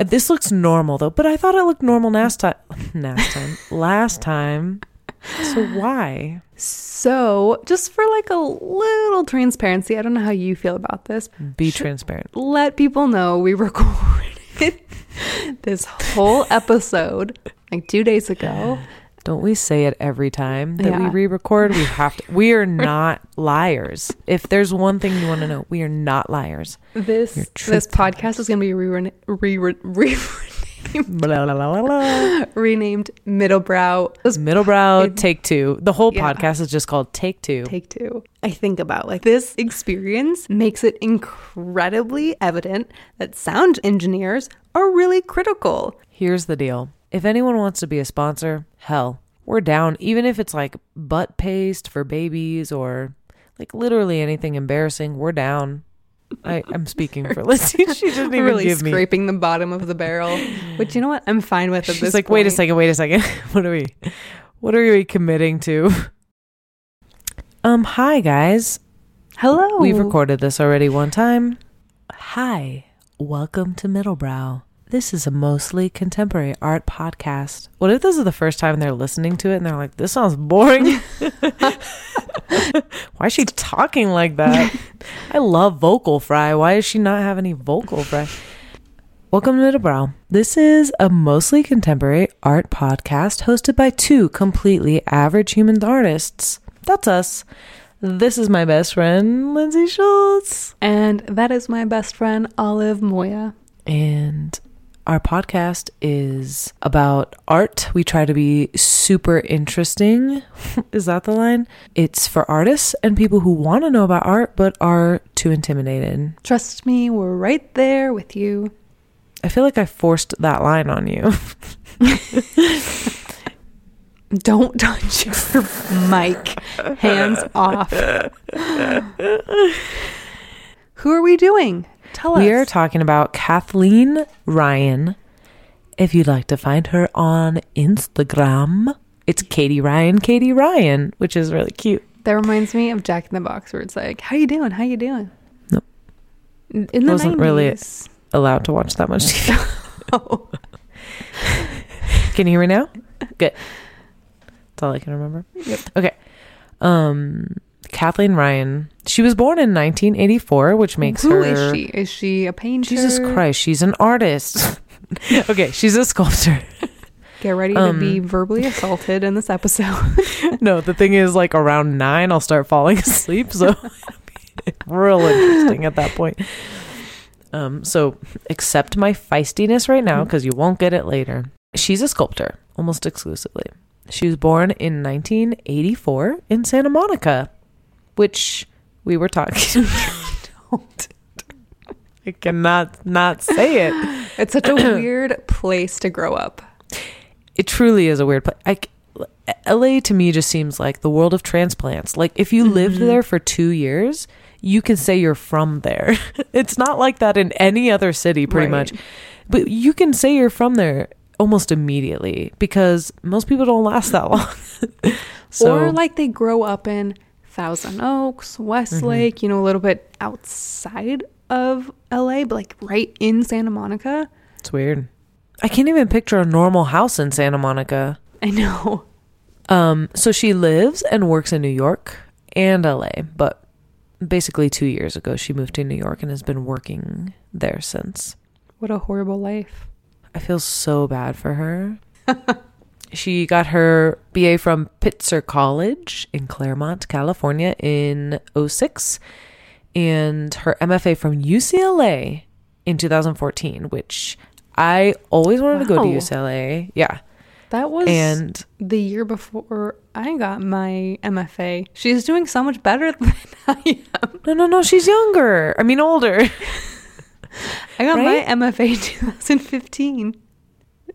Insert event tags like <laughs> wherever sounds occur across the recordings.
Uh, This looks normal though, but I thought it looked normal last time. <laughs> Last time. last time. So why? So, just for like a little transparency, I don't know how you feel about this. Be transparent. Let people know we <laughs> recorded this whole episode like two days ago. Don't we say it every time that we re-record? We have to. We are <laughs> not liars. If there's one thing you want to know, we are not liars. This this podcast is going to be re- re- re- re- Blah, blah, blah, renamed Middlebrow. This Middlebrow, It- take two. The whole Yeah. podcast is just called Take Two. take two. I think about like this experience makes it incredibly evident that sound engineers are really critical. Here's the deal. If anyone wants to be a sponsor, hell, we're down. Even if it's like butt paste for babies or like literally anything embarrassing, we're down. I, I'm speaking for Lizzie. <laughs> She didn't even really give me. scraping the bottom of the barrel, which you know what I'm fine with at She's like, wait a second, wait a second. <laughs> what are we? What are we committing to? Um, hi guys. Hello. We've recorded this already one time. Hi, welcome to Middlebrow. This is a mostly contemporary art podcast. What if this is the first time they're listening to it and they're like, this sounds boring? <laughs> <laughs> Why is she talking like that? <laughs> I love vocal fry. Why does she not have any vocal fry? Welcome to Middlebrow. This is a mostly contemporary art podcast hosted by two completely average human artists. That's us. This is my best friend, Lindsay Schultz. And that is my best friend, Olive Moya. And our podcast is about art. We try to be super interesting. <laughs> is that the line? It's for artists and people who want to know about art but are too intimidated. Trust me, we're right there with you. I feel like I forced that line on you. <laughs> Don't touch your mic. Hands off. <laughs> Who are we doing? Tell us. We are talking about Kathleen Ryan. If you'd like to find her on Instagram, it's Katie Ryan, Katie Ryan, which is really cute. that reminds me of Jack in the Box, where it's like, "How you doing? How you doing?" Nope. In the Wasn't really- Allowed to watch that much TV. Oh. <laughs> <laughs> Can you hear me now? Good. That's all I can remember. Yep. Okay. Um, Kathleen Ryan. She was born in 1984, which makes Who her. is she? Is she a painter? Jesus Christ, she's an artist. <laughs> okay, she's a sculptor. Get ready to Um, be verbally assaulted in this episode. <laughs> no, the thing is, like around nine, I'll start falling asleep. So <laughs> real interesting at that point. Um, so accept my feistiness right now because you won't get it later. She's a sculptor almost exclusively. She was born in 1984 in Santa Monica, which we were talking. <laughs> I cannot not say it. it's such a <clears throat> weird place to grow up. It truly is a weird place. I, LA to me just seems like the world of transplants. Like if you lived Mhm. there for two years, you can say you're from there. <laughs> it's not like that in any other city, pretty Right. much. But you can say you're from there almost immediately because most people don't last that <laughs> long. so or like they grow up in Thousand Oaks, Westlake, Mm-hmm. you know, a little bit outside of LA, but like right in Santa Monica. it's weird. I can't even picture a normal house in Santa Monica. I know. Um, so she lives and works in New York and LA, but basically two years ago she moved to New York and has been working there since. What a horrible life. I feel so bad for her. <laughs> she got her BA from Pitzer College in Claremont, California in 06 and her MFA from UCLA in 2014, which I always wanted to go to UCLA. Yeah. That was And the year before I got my MFA. She's doing so much better <laughs> than I am. no, no, no, she's younger. I mean, older. <laughs> I got Right? my MFA in 2015.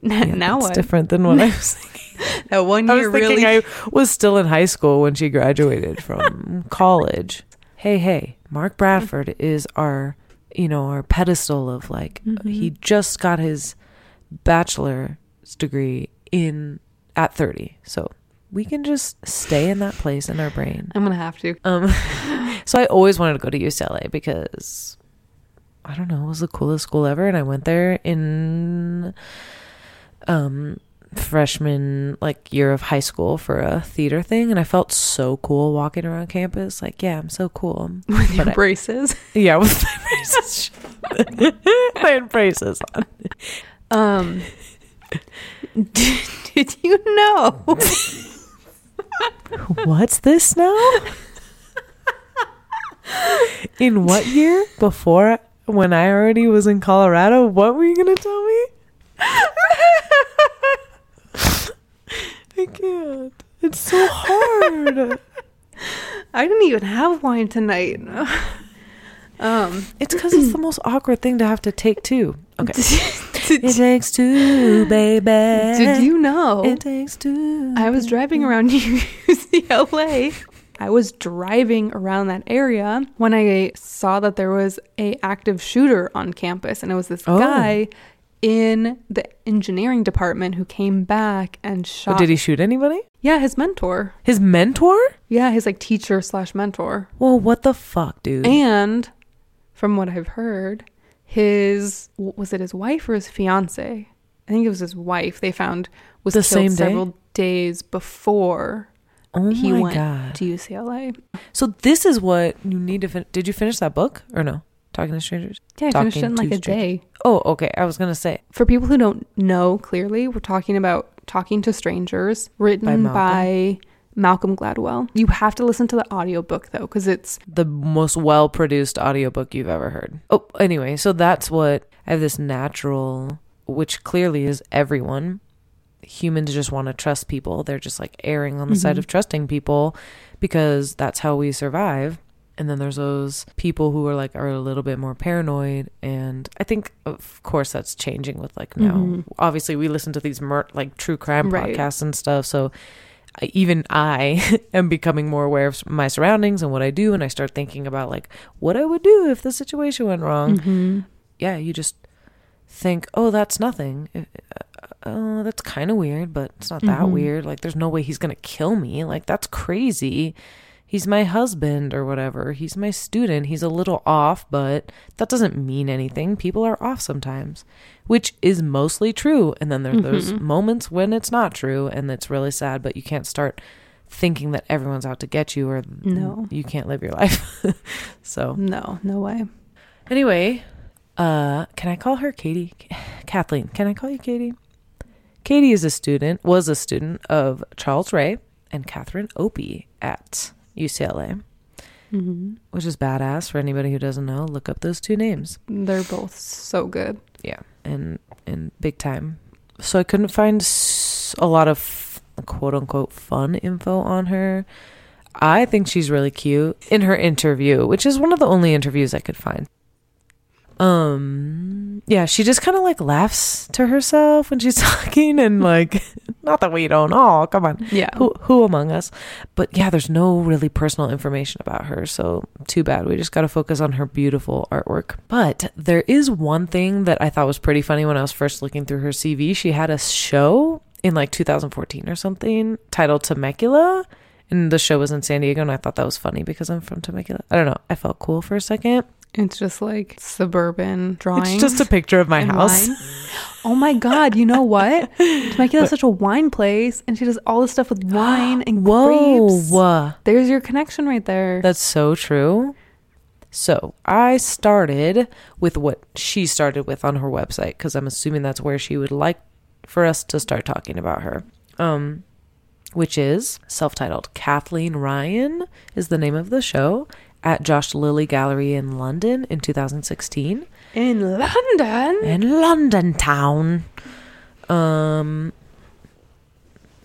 N- Yeah, now that's what? different than what I was <laughs> thinking. That one I year was thinking really. I was still in high school when she graduated from <laughs> college. Hey, hey, Mark Bradford is our, you know, our pedestal of like Mhm. he just got his bachelor's degree in at 30. So we can just stay in that place in our brain. I'm gonna have to. Um <laughs> so I always wanted to go to UCLA because I don't know, it was the coolest school ever. And I went there in um freshman like year of high school for a theater thing and I felt so cool walking around campus. Like, yeah, I'm so cool. <laughs> With your But I- braces. Yeah, with my braces. <laughs> I had braces on. Um, did, did you know? What's this now? in what year? Before when I already was in Colorado? What were you gonna tell me? I can't. It's so hard. <laughs> I didn't even have wine tonight. <laughs> um, It's because it's the most awkward thing to have to take two. <laughs> Okay. It takes two, baby. did you know? It takes two. I was driving around UCLA. I was driving around that area when I saw that there was a active shooter on campus, and it was this Oh. guy in the engineering department who came back and But shot. did he shoot anybody? Yeah, his mentor. His mentor? Yeah, his like teacher slash mentor. Well, what the fuck, dude? And from what I've heard, his was it his wife or his fiance? I think it was his wife. They found was The killed same day? several days before oh he my went god. to UCLA. So this is what you need to fin- Did you finish that book or no? Talking to strangers? Yeah, I finished it in like a day. Oh, okay. I was going to say. For people who don't know clearly, we're talking about Talking to Strangers, written By by Malcolm, Gladwell. You have to listen to the audiobook though, because it's the most well produced audiobook you've ever heard. Oh, anyway, so that's what I have this natural, which clearly is everyone. Humans just want to trust people. They're just like erring on the side Mhm. of trusting people because that's how we survive. And then there's those people who are like are a little bit more paranoid, and I think of course that's changing with like now. Mhm. Obviously, we listen to these mur- like true crime Right. podcasts and stuff, so I- even I <laughs> am becoming more aware of my surroundings and what I do, and I start thinking about like what I would do if the situation went wrong. Mhm. Yeah, you just think, oh, that's nothing. Uh, Oh, that's kind of weird, but it's not that Mhm. weird. Like, there's no way he's gonna kill me. Like, that's crazy. He's my husband or whatever. He's my student. He's a little off, but that doesn't mean anything. People are off sometimes, which is mostly true. And then there's those Mhm. moments when it's not true and it's really sad, but you can't start thinking that everyone's out to get you or No. you can't live your life. <laughs> so, no, no way. anyway, uh, can I call her Katie? Kathleen, can I call you Katie? Katie is a student, was a student of Charles Ray and Catherine Opie at UCLA, hmm which is badass for anybody who doesn't know. Look up those two names. They're both so good. Yeah, and and big time. So I couldn't find a lot of quote unquote fun info on her. I think she's really cute in her interview, which is one of the only interviews I could find. Um, yeah, she just kind of like laughs to herself when she's <laughs> talking, and like, not that we don't all. Come on, Yeah. who who among us? But yeah, there's no really personal information about her, so too bad. We just got to focus on her beautiful artwork. But there is one thing that I thought was pretty funny when I was first looking through her CV. She had a show in like 2014 or something titled Temecula. And the show was in San Diego, and I thought that was funny because I'm from Temecula. I don't know. I felt cool for a second. It's just like suburban drawings. It's just a picture of my house. wine. Oh my god! You know what? Temecula is such a wine place, and she does all this stuff with <gasps> wine and grapes. Whoa. There's your connection right there. That's so true. So I started with what she started with on her website because I'm assuming that's where she would like for us to start talking about her. Um, which is self-titled. Kathleen Ryan is the name of the show at Josh Lilley Gallery in London in 2016 in London. in London town. Um,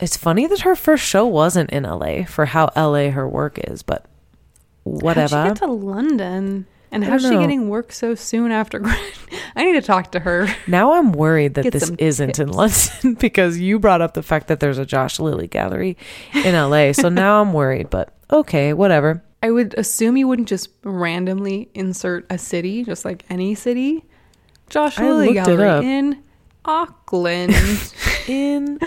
it's funny that her first show wasn't in LA for how LA her work is, but whatever. How'd she get to London? And how's she getting work so soon after <laughs> grad? I need to talk to her. Now I'm worried that Get this isn't in. London <laughs> because you brought up the fact that there's a Josh Lilley gallery in LA. so <laughs> now I'm worried, but okay, whatever. I would assume you wouldn't just randomly insert a city, just like any city. Josh I Lilley looked it Gallery in Auckland. <laughs> In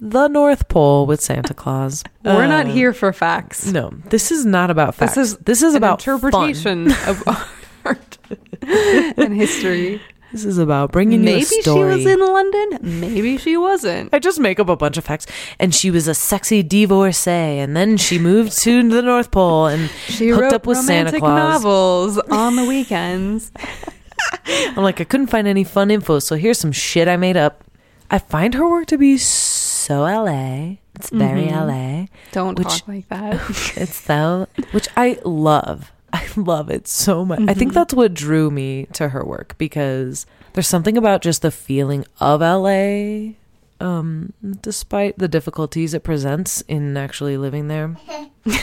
the North Pole with Santa Claus. We're not Uh, here for facts. No, this is not about facts. This is this is about fun. interpretation of <laughs> art. and history. This is about bringing Maybe you a she was in London. Maybe she wasn't. I just make up a bunch of facts. And she was a sexy divorcee, and then she moved to the North Pole, and She hooked up with Santa Claus. novels on the weekends. <laughs> I'm like, I couldn't find any fun info, so here's some shit I made up. I find her work to be so LA. It's very Mhm. LA. Don't Which- talk like that. <laughs> It's so, which I love. <laughs> I love it so much. I think Mhm. that's what drew me to her work because there's something about just the feeling of LA, um, despite the difficulties it presents in actually living there. <laughs>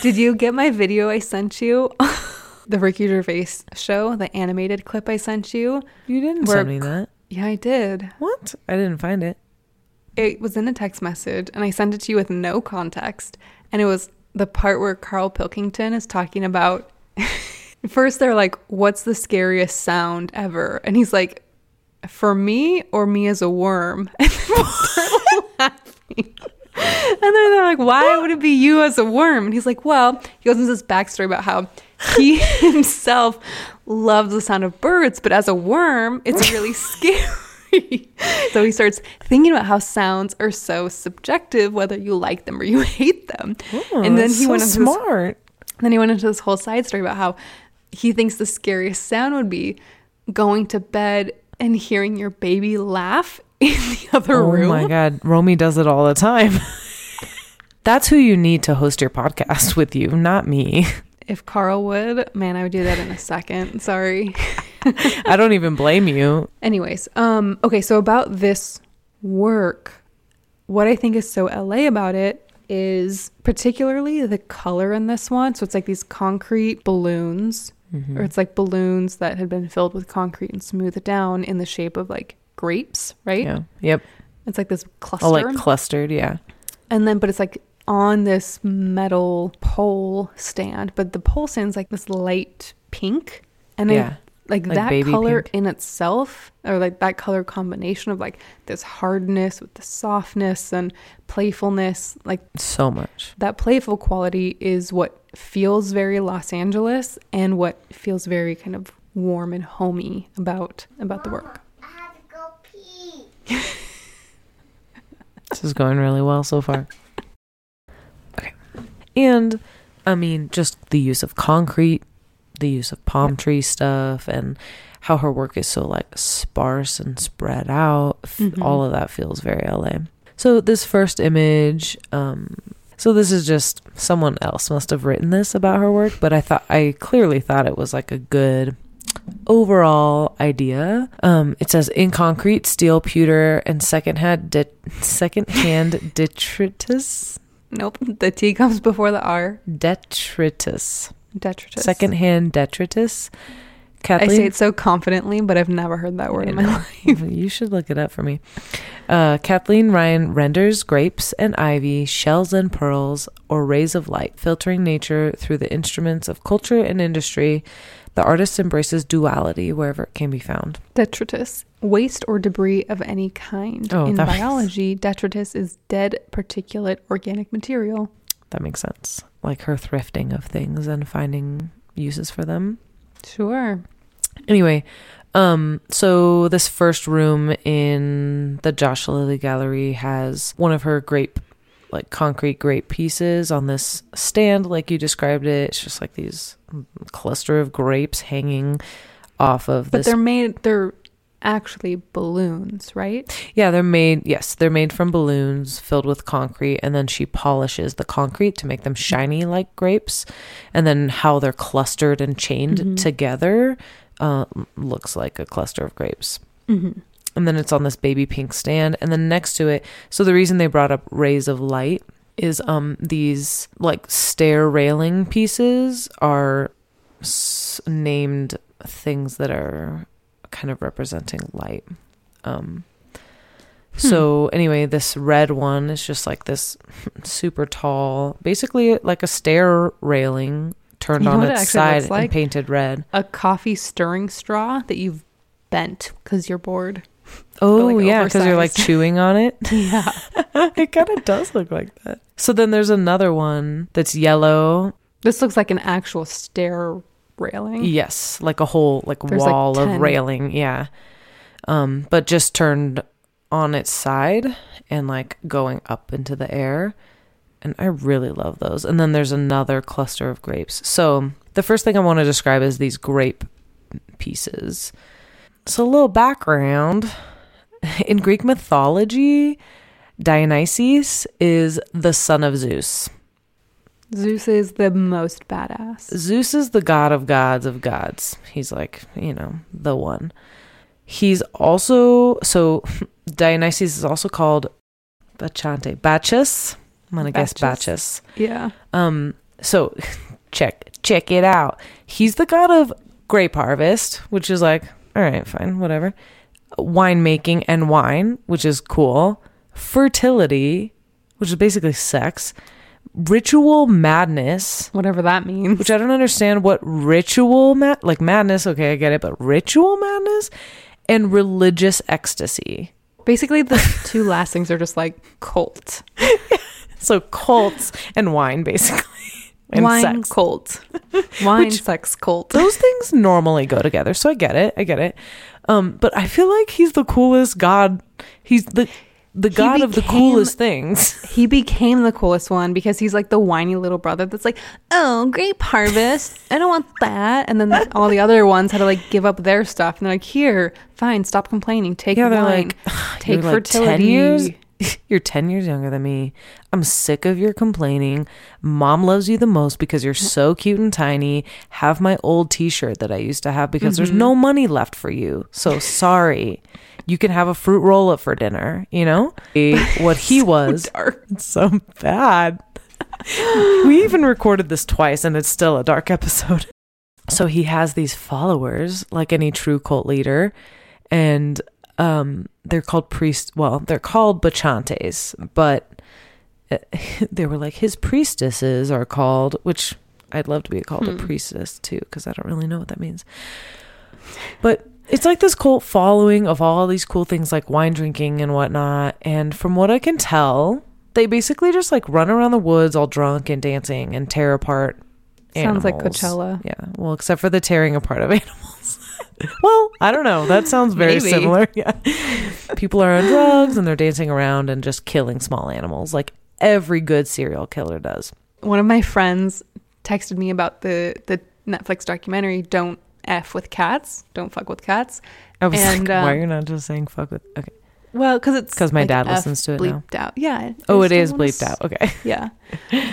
Did you get my video I sent you? <laughs> the Ricky Gervais show, the animated clip I sent you? You didn't send me that. Yeah, I did. What? I didn't find it. It was in a text message, and I sent it to you with no context. And it was the part where Carl Pilkington is talking about. <laughs> First, they're like, What's the scariest sound ever? And he's like, For me or me as a worm? <laughs> And then <laughs> laughing. And then they're like, Why would it be you as a worm? And he's like, Well, he goes into this backstory about how he himself loves the sound of birds, but as a worm, it's really scary. <laughs> so he starts thinking about how sounds are so subjective, whether you like them or you <laughs> hate them. Oh, and then he so went into this, smart. then he went into this whole side story about how he thinks the scariest sound would be going to bed and hearing your baby laugh <laughs> in the other oh room. Oh my god, Romy does it all the time. That's who you need to host your podcast with you, not me. If Carl would, man, I would do that in a second. Sorry. <laughs> I don't even blame you. Anyways, um, okay, so about this work, what I think is so LA about it is particularly the color in this one. So it's like these concrete balloons, Mm-hmm. or it's like balloons that had been filled with concrete and smoothed down in the shape of like grapes, right? Yeah. Yep. It's like this cluster. Oh, like clustered. Yeah. and then, but it's like on this metal pole stand, but the pole stand's like this light pink. And I Yeah. Like, Like that baby color pink. in itself or like that color combination of like this hardness with the softness and playfulness like So much. that playful quality is what feels very los angeles and what feels very kind of warm and homey about about the work I had to go pee. <laughs> This is going really well so far. Okay. And I mean, just the use of concrete, the use of palm tree stuff, and how her work is so like sparse and spread out. Mhm. All of that feels very LA. So this first image, um, so this is just someone else must have written this about her work, but I thought I clearly thought it was like a good overall idea. Um, it says in concrete, steel, pewter, and secondhand de- secondhand detritus. nope the t comes before the r Detritus. Detritus Secondhand detritus. Kathleen? i say it so confidently but i've never heard that word in my <laughs> life you should look it up for me. Uh, Kathleen Ryan renders grapes and ivy, shells and pearls, or rays of light, filtering nature through the instruments of culture and industry. The artist embraces duality wherever it can be found. detritus waste or debris of any kind Oh, in biology detritus is dead particulate organic material That makes sense. Like her thrifting of things and finding uses for them. sure Anyway, um, so this first room in the Josh Lilley Gallery has one of her grape, like concrete grape pieces on this stand, like you described it. It's just like these cluster of grapes hanging off of but this. they're made they're actually balloons right yeah, they're made. Yes, they're made from balloons filled with concrete, and then she polishes the concrete to make them shiny like grapes, and then how they're clustered and chained Mhm. together uh, looks like a cluster of grapes. mm-hmm. and then it's on this baby pink stand and then next to it so the reason they brought up rays of light is um these like stair railing pieces are s- named things that are kind of representing light um so anyway this red one is just like this <laughs> super tall basically like a stair railing turned You know on what it its side like? and painted red a coffee stirring straw that you've bent because you're bored Oh like, yeah, because you're like <laughs> chewing on it. <laughs> yeah it kind of does look like that. So then there's another one that's yellow. this looks like an actual stair railing. Yes, like a whole like There's, wall 10. of railing, yeah. Um, but just turned on its side and like going up into the air. And I really love those. And then there's another cluster of grapes. So the first thing I want to describe is these grape pieces. So a little background. <laughs> In Greek mythology, Dionysus is the son of Zeus. Zeus is the most badass. Zeus is the god of gods of gods. He's like, you know, the one. He's also so <laughs> Dionysus is also called Bacchante. Bacchus. I'm gonna guess Bacchus. Bacchus. Yeah. Um so <laughs> check check it out. He's the god of grape harvest, which is like, all right, fine, whatever. Winemaking and wine, which is cool. Fertility, which is basically sex. Ritual madness, Whatever that means. which I don't understand what ritual ma- like madness, okay, I get it, but ritual madness and religious ecstasy. Basically, the <laughs> two last things are just like cult. <laughs> So cults and wine basically. <laughs> And Wine sex. cult. Wine Which- sex cult. Those things normally go together. So I get it. I get it. Um but I feel like he's the coolest god. He's the the He god of the coolest things. <laughs> He became the coolest one because he's like the whiny little brother that's like, oh, grape harvest. I don't want that. And then <laughs> all the other ones had to like give up their stuff. And they're like, here, fine, stop complaining. Take Yeah, wine. like, <sighs> take You're like 10 fertility. years? <laughs> You're 10 years younger than me. I'm sick of your complaining. Mom loves you the most because you're so cute and tiny. Have my old t shirt that I used to have because there's mm-hmm. no money left for you. So sorry. You can have a fruit roll up for dinner, you know? <laughs> What he was. Dark. It's so bad. <laughs> we even recorded this twice and it's still a dark episode. So he has these followers like any true cult leader and um they're called priest well, they're called bacchantes, but uh, <laughs> they were like his priestesses are called which I'd love to be called a Hmm. priestess too cuz I don't really know what that means. But it's like this cult following of all these cool things like wine drinking and whatnot. And from what I can tell, they basically just like run around the woods all drunk and dancing and tear apart. Sounds like. Coachella. Yeah. Well, except for the tearing apart of <laughs> animals. <laughs> well, I don't know. That sounds very Maybe. similar. <laughs> Yeah. People are on drugs and they're dancing around and just killing small animals like every good serial killer does. One of my friends texted me about the, the Netflix documentary, Don't F with Cats. Don't fuck with cats. I was And, like, why um, are you not just saying fuck with okay. Well, because it's because my like dad F listens to it now. bleeped out. Yeah. Oh, it is bleeped out. Okay. Yeah.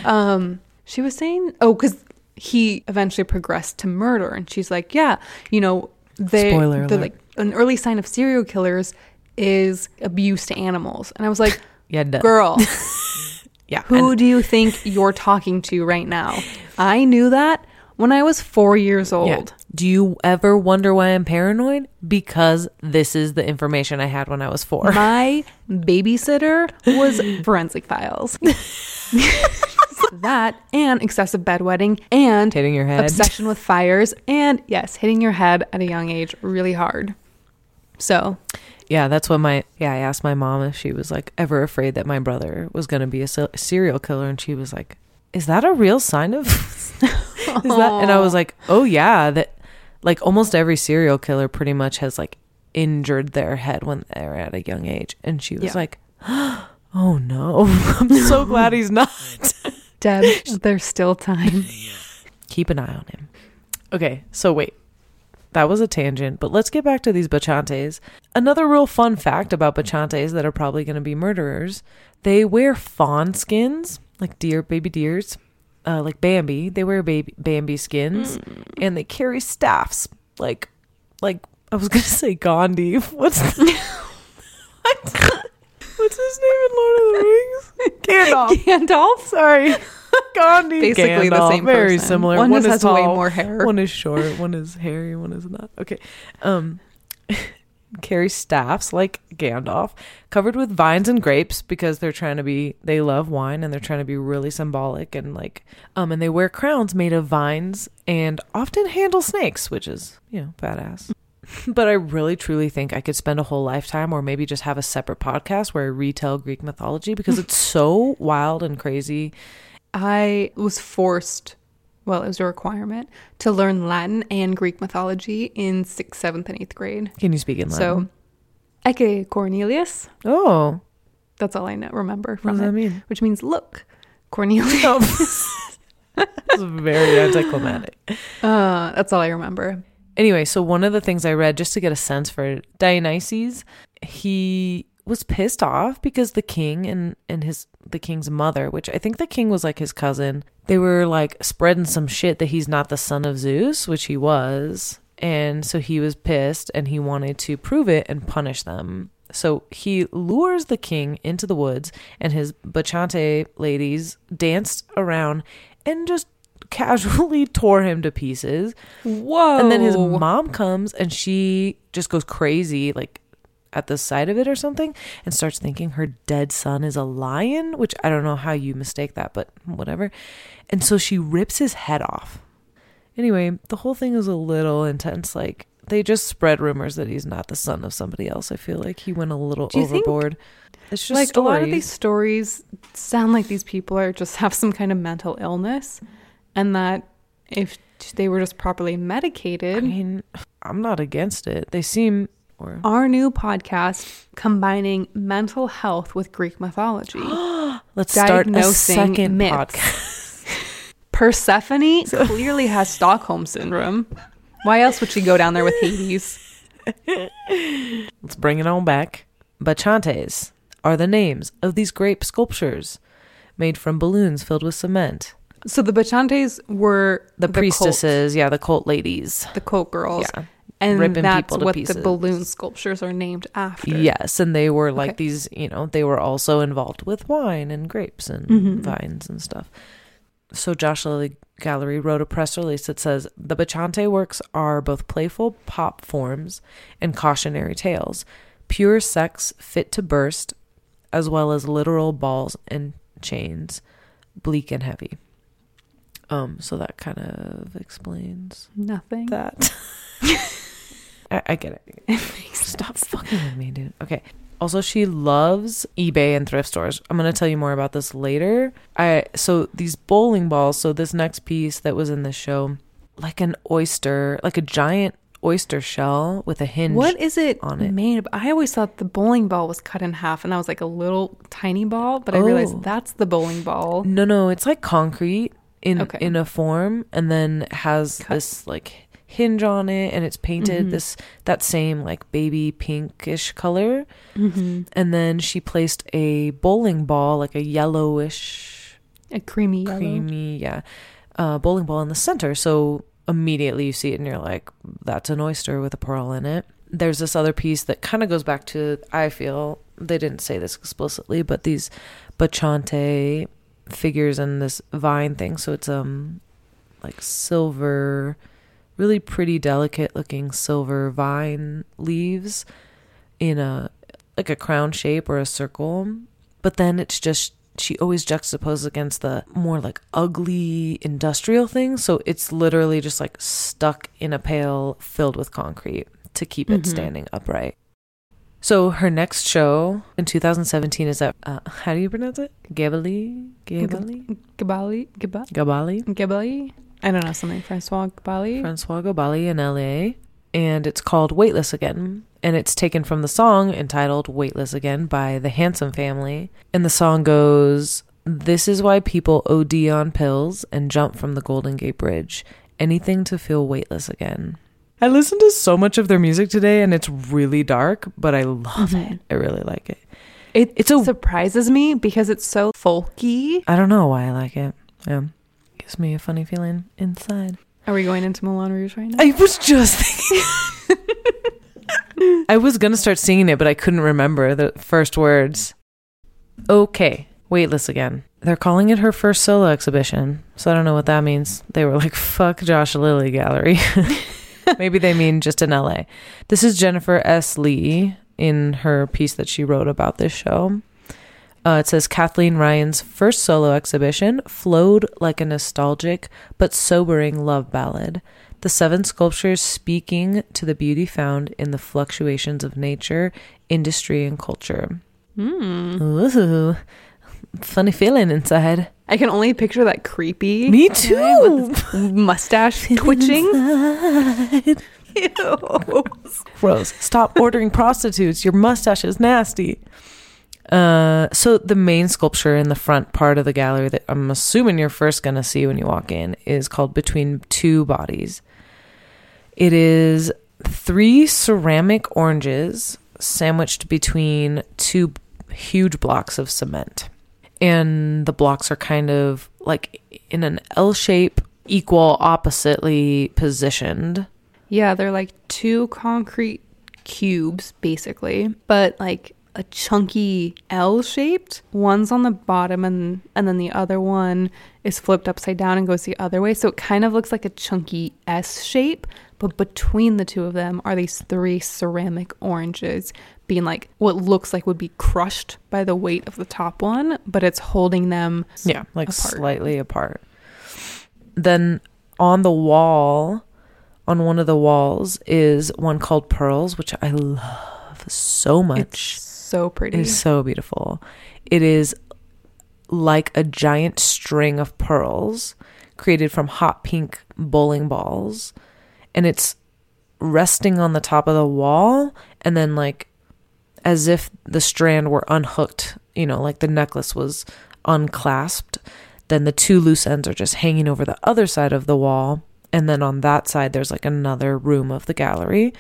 Um, she was saying, oh, because he eventually progressed to murder, and she's like, yeah, you know, they, Spoiler the alert. like an early sign of serial killers is abuse to animals, and I was like, <laughs> Yeah, duh. girl, <laughs> <laughs> Yeah. who and- do you think you're talking to right now? I knew that when I was four years old. Yeah. Do you ever wonder why I'm paranoid? Because this is the information I had when I was four. <laughs> My babysitter was Forensic Files. <laughs> that and excessive bedwetting and Hitting your head. obsession with fires and yes, hitting your head at a young age really hard. So, Yeah, that's what my yeah. I asked my mom if she was like ever afraid that my brother was going to be a se- serial killer, and she was like, "Is that a real sign of?" <laughs> is that? And I was like, "Oh yeah, that like almost every serial killer pretty much has like injured their head when they're at a young age." And she was Yeah. like, <gasps> "Oh no, <laughs> I'm so glad he's not." <laughs> Deb, there's still time. <laughs> Keep an eye on him. Okay, so wait. That was a tangent, but let's get back to these bacchantes. Another real fun fact about bacchantes that are probably going to be murderers they wear fawn skins, like deer, baby deers, uh, like Bambi. They wear baby Bambi skins, and they carry staffs, like, like I was <laughs> to say Gandhi. <laughs> What's the, <laughs> what? What's his name in Lord of the Rings? Gandalf. Gandalf? Sorry. Gandhi. Basically the Gandalf. same Very person. similar. One just is has way tall, more hair. One is short. One is hairy. One is not. Okay. Um, carry staffs like Gandalf, covered with vines and grapes because they're trying to be. They love wine and they're trying to be really symbolic and like. Um, and they wear crowns made of vines and often handle snakes, which is you know badass. <laughs> But I really truly think I could spend a whole lifetime or maybe just have a separate podcast where I retell Greek mythology because it's so wild and crazy. I was forced well, it was a requirement to learn Latin and Greek mythology in sixth, seventh, and eighth grade. Can you speak in Latin? So? Ecce Cornelius. oh, That's all I know, remember what from does it, that mean? which means look, Cornelius. <laughs> It's very anticlimactic. Uh, that's all I remember. Anyway, so one of the things I read just to get a sense for Dionysus, he was pissed off because the king and and his the king's mother, which I think the king was like his cousin, they were like spreading some shit that he's not the son of Zeus, which he was. And so he was pissed and he wanted to prove it and punish them. So he lures the king into the woods and his bacchante ladies danced around and just casually <laughs> tore him to pieces. Whoa. And then his mom comes and she just goes crazy, like at the sight of it or something, and starts thinking her dead son is a lion, which I don't know how you mistake that, but whatever. And so she rips his head off. Anyway, the whole thing is a little intense. Like, they just spread rumors that he's not the son of somebody else. I feel like he went a little overboard. it's just like a lot of these stories. stories sound like these people are just have some kind of mental illness and that if they were just properly medicated. I mean, I'm not against it. They seem. Or, our new podcast combining mental health with greek mythology <gasps> let's start a second myths. podcast. <laughs> persephone <laughs> clearly has stockholm syndrome why else would she go down there with hades Let's bring it on back. Bacchantes are the names of these grape sculptures made from balloons filled with cement. so the bacchantes were The, cult- priestesses, yeah, the cult ladies. the cult girls Yeah. And ripping that's people to what pieces. the balloon sculptures are named after Yes, and they were like Okay. these, you know, they were also involved with wine and grapes and Mhm. vines and stuff. So Josh Lilley Gallery wrote a press release that says the Bacchante works are both playful pop forms and cautionary tales, pure sex fit to burst, as well as literal balls and chains, bleak and heavy. Um, so that kind of explains nothing that. <laughs> <laughs> I, I get it. Stop fucking with me, dude. Okay. Also, she loves eBay and thrift stores. I'm gonna tell you more about this later. I so these bowling balls. So this next piece that was in the show, like an oyster, like a giant oyster shell with a hinge. What is it on it. made of? I always thought the bowling ball was cut in half and that was like a little tiny ball, but I realized Oh. that's the bowling ball. No, no, it's like concrete in Okay. in a form, and then has Cut. this like hinge on it, and it's painted Mhm. this that same like baby pinkish color. Mm-hmm. And then she placed a bowling ball, like a yellowish, A creamy yellow. creamy, yeah, uh, bowling ball in the center. So immediately you see it and you're like, that's an oyster with a pearl in it. There's this other piece that kind of goes back to, I feel, they didn't say this explicitly, but these Bacchante figures and this vine thing. So it's um like silver, really pretty, delicate looking silver vine leaves in a like a crown shape or a circle. But then it's just she always juxtaposed against the more like ugly industrial things. So it's literally just like stuck in a pail filled with concrete to keep it Mhm. standing upright. So her next show in 2017 is at uh, how do you pronounce it? Ghebaly, Ghebaly, Ghebaly? Gaba- Ghebaly, Ghebaly? I don't know, something. Francois Ghebaly? Francois Ghebaly in LA, and it's called Weightless Again. And it's taken from the song entitled Weightless Again by the Handsome Family. And the song goes, This is why people OD on pills and jump from the Golden Gate Bridge. Anything to feel weightless again. I listened to so much of their music today and it's really dark, but I love Mhm. it. I really like it. It It's a- surprises me because it's so folky. I don't know why I like it. Yeah. Gives me a funny feeling inside. Are we going into Moulin Rouge right now? I was just thinking. <laughs> I was gonna start singing it, but I couldn't remember the first words. Okay, weightless again. They're calling it her first solo exhibition, so I don't know what that means. They were like, "Fuck Josh Lilley Gallery." <laughs> Maybe they mean just in LA. This is Jennifer S. Lee in her piece that she wrote about this show. Uh, it says Kathleen Ryan's first solo exhibition flowed like a nostalgic but sobering love ballad. The seven sculptures speaking to the beauty found in the fluctuations of nature, industry, and culture. Hmm. Ooh. funny feeling inside. I can only picture that creepy. Me too. mustache twitching. <laughs> Ew. Gross. Stop ordering prostitutes. Your mustache is nasty. Uh, so the main sculpture in the front part of the gallery that I'm assuming you're first gonna see when you walk in is called Between Two Bodies. It is three ceramic oranges sandwiched between two huge blocks of cement. And the blocks are kind of like in an L shape, equal oppositely positioned. Yeah, they're like two concrete cubes, basically, but like a chunky L shaped. One's on the bottom and and then the other one is flipped upside down and goes the other way. So it kind of looks like a chunky S shape, but between the two of them are these three ceramic oranges being like what looks like would be crushed by the weight of the top one, but it's holding them Yeah, like apart. slightly apart. Then on the wall, on one of the walls, is one called Pearls, which I love so much. It's so pretty. It is so beautiful. It is like a giant string of pearls created from hot pink bowling balls. And it's resting on the top of the wall. And then, like, as if the strand were unhooked, you know, like the necklace was unclasped. Then the two loose ends are just hanging over the other side of the wall. And then on that side, there's like another room of the gallery.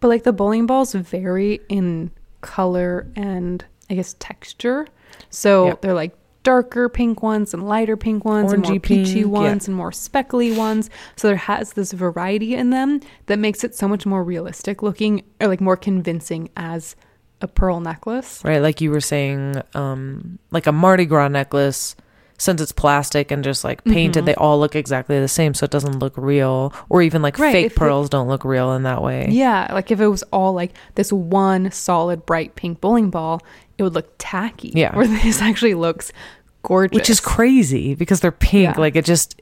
But like the bowling balls vary in color and I guess texture. So Yep. they're like darker pink ones and lighter pink ones and more Orangey peachy pink, yeah. ones and more speckly ones. So there has this variety in them that makes it so much more realistic looking or like more convincing as a pearl necklace. right? Like you were saying, um, like a Mardi Gras necklace, since it's plastic and just like painted, Mhm. they all look exactly the same, so it doesn't look real. Or even like Right, fake if it- pearls don't look real in that way. Yeah, like if it was all like this one solid bright pink bowling ball, it would look tacky. Yeah. Where <laughs> this actually looks gorgeous. Which is crazy because they're pink. Yeah. Like it just,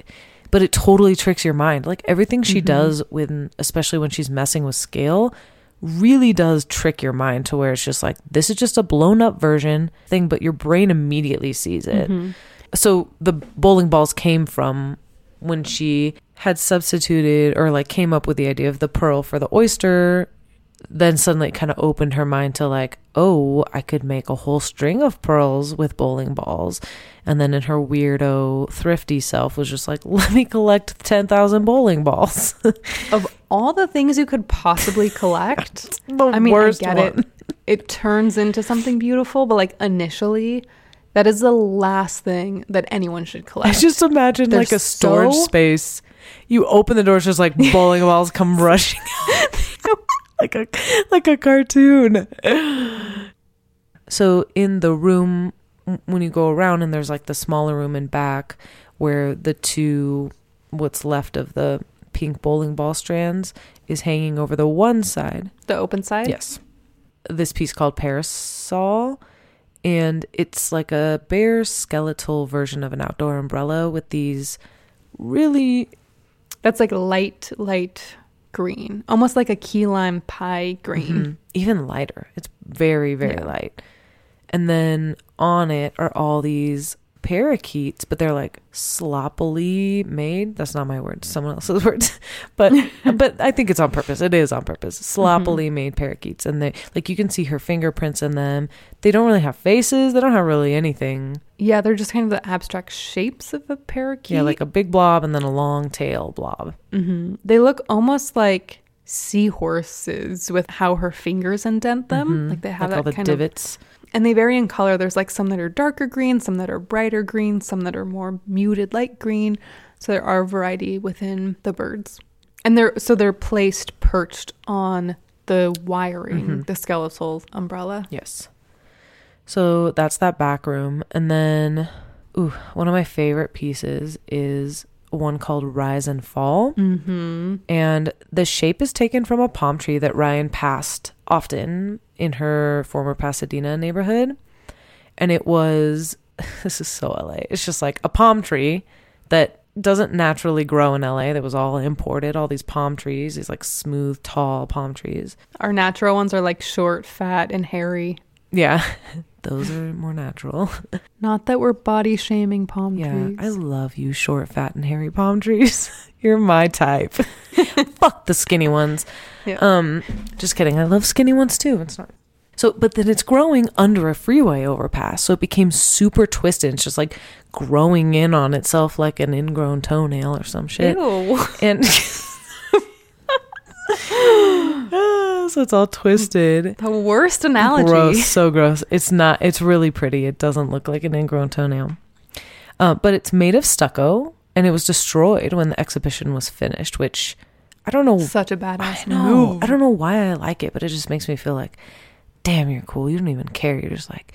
but it totally tricks your mind. Like everything she Mhm. does when, especially when she's messing with scale, really does trick your mind to where it's just like this is just a blown up version thing, but your brain immediately sees it. Mhm. So the bowling balls came from when she had substituted or like came up with the idea of the pearl for the oyster then suddenly it kind of opened her mind to like oh i could make a whole string of pearls with bowling balls and then in her weirdo thrifty self was just like <laughs> let me collect 10,000 bowling balls <laughs> of all the things you could possibly collect, <laughs> the I mean, I get one. it. It turns into something beautiful, but like initially, that is the last thing that anyone should I collect. just imagine They're like a storage so- space. You open the door, it's just like <laughs> bowling balls come rushing out <laughs> like a like a cartoon. So in the room when you go around and there's like the smaller room in back where the two what's left of the pink bowling ball strands is hanging over the one side. the open side. Yes. This piece called Parasol. And it's like a bare skeletal version of an outdoor umbrella with these really That's like light, light green, almost like a key lime pie green. mhm, even lighter. It's very, very Yeah. light. And then on it are all these parakeets, but they're like sloppily made. That's not my word, someone else's <laughs> word. but <laughs> but I think it's on purpose. It is on purpose. Sloppily made parakeets. And they like you can see her fingerprints in them. They don't really have faces. They don't have really anything. Yeah, they're just kind of the abstract shapes of a parakeet. Yeah, like a big blob and then a long tail blob. hmm They look almost like seahorses with how her fingers indent them. Mhm. Like they have all that the kind divots. of, and they vary in color. There's like some that are darker green, some that are brighter green, some that are more muted light green. So there are variety within the birds, and they're so they're placed perched on the wiring, Mhm. the skeletal umbrella. Yes. So that's that back room. And then, ooh, one of my favorite pieces is one called Rise and Fall. Mm-hmm. And the shape is taken from a palm tree that Ryan passed often in her former Pasadena neighborhood. And it was, <laughs> this is so LA. It's just like a palm tree that doesn't naturally grow in LA. That was all imported, all these palm trees, these like smooth, tall palm trees. Our natural ones are like short, fat, and hairy. Yeah. <laughs> Those are more natural. <laughs> Not that we're body shaming palm yeah, trees. I love you, short, fat, and hairy palm trees. You're my type. <laughs> Fuck the skinny ones. Yeah. Um, just kidding. I love skinny ones too. It's not. So, but then it's growing under a freeway overpass, so it became super twisted. It's just like growing in on itself like an ingrown toenail or some shit. Ew. And <laughs> so it's all twisted. The worst analogy. Gross, so gross. It's not. It's really pretty. It doesn't look like an ingrown toenail. Uh, but it's made of stucco, and it was destroyed when the exhibition was finished. Which I don't know. Such a I badass know. move. I don't know why I like it, but it just makes me feel like, damn, you're cool. You don't even care. You're just like,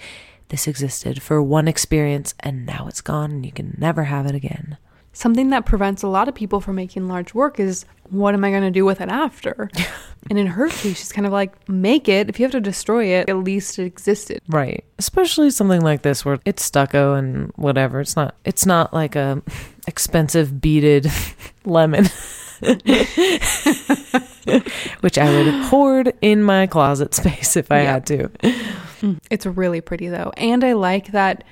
this existed for one experience, and now it's gone, and you can never have it again. Something that prevents a lot of people from making large work is what am I going to do with it after? <laughs> and in her case, she's kind of like, make it. If you have to destroy it, at least it existed. Right. Especially something like this where it's stucco and whatever. It's not it's not like a <laughs> expensive beaded <laughs> lemon. <laughs> Which I would hoard in my closet space if I Yeah. had to. It's really pretty though. And I like that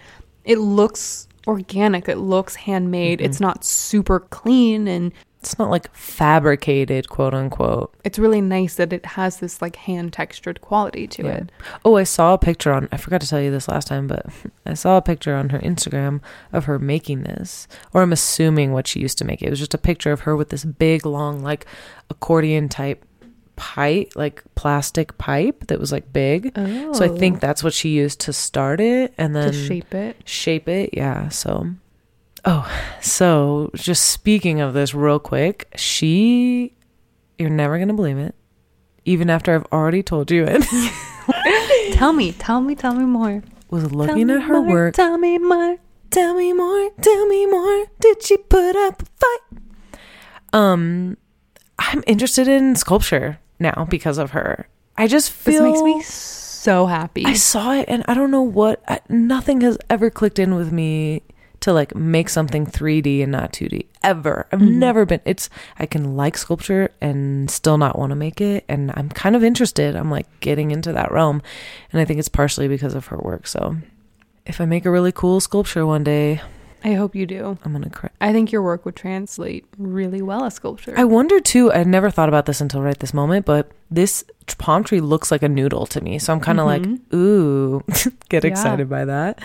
it looks organic. It looks handmade. Mhm. It's not super clean and It's not like fabricated, quote unquote. it's really nice that it has this like hand textured quality to Yeah. it. Oh, I saw a picture on I forgot to tell you this last time, but I saw a picture on her Instagram of her making this. Or I'm assuming what she used to make it. It was just a picture of her with this big long like accordion type pipe, like plastic pipe that was like big. Oh. So I think oh. that's what she used to start it and then to shape it. shape it. Yeah. So, oh, so just speaking of this real quick, she, you're never going to believe it, even after I've already told you it, <laughs> Tell me, tell me, tell me more. was looking at her more, work. Tell me more. Tell me more, tell me more. Did she put up a fight? Um, I'm interested in sculpture now because of her. I just feel. This makes me so happy. I saw it and I don't know what I, nothing has ever clicked in with me to like make something 3D and not 2D ever. I've Mhm. never been it's I can like sculpture and still not want to make it and I'm kind of interested. I'm like getting into that realm and I think it's partially because of her work. So if I make a really cool sculpture one day, I hope you do. I'm going to cry. I think your work would translate really well as sculpture. I wonder too. I never thought about this until right this moment, but this palm tree looks like a noodle to me. So I'm kind of Mhm. like, ooh, <laughs> get Yeah. excited by that.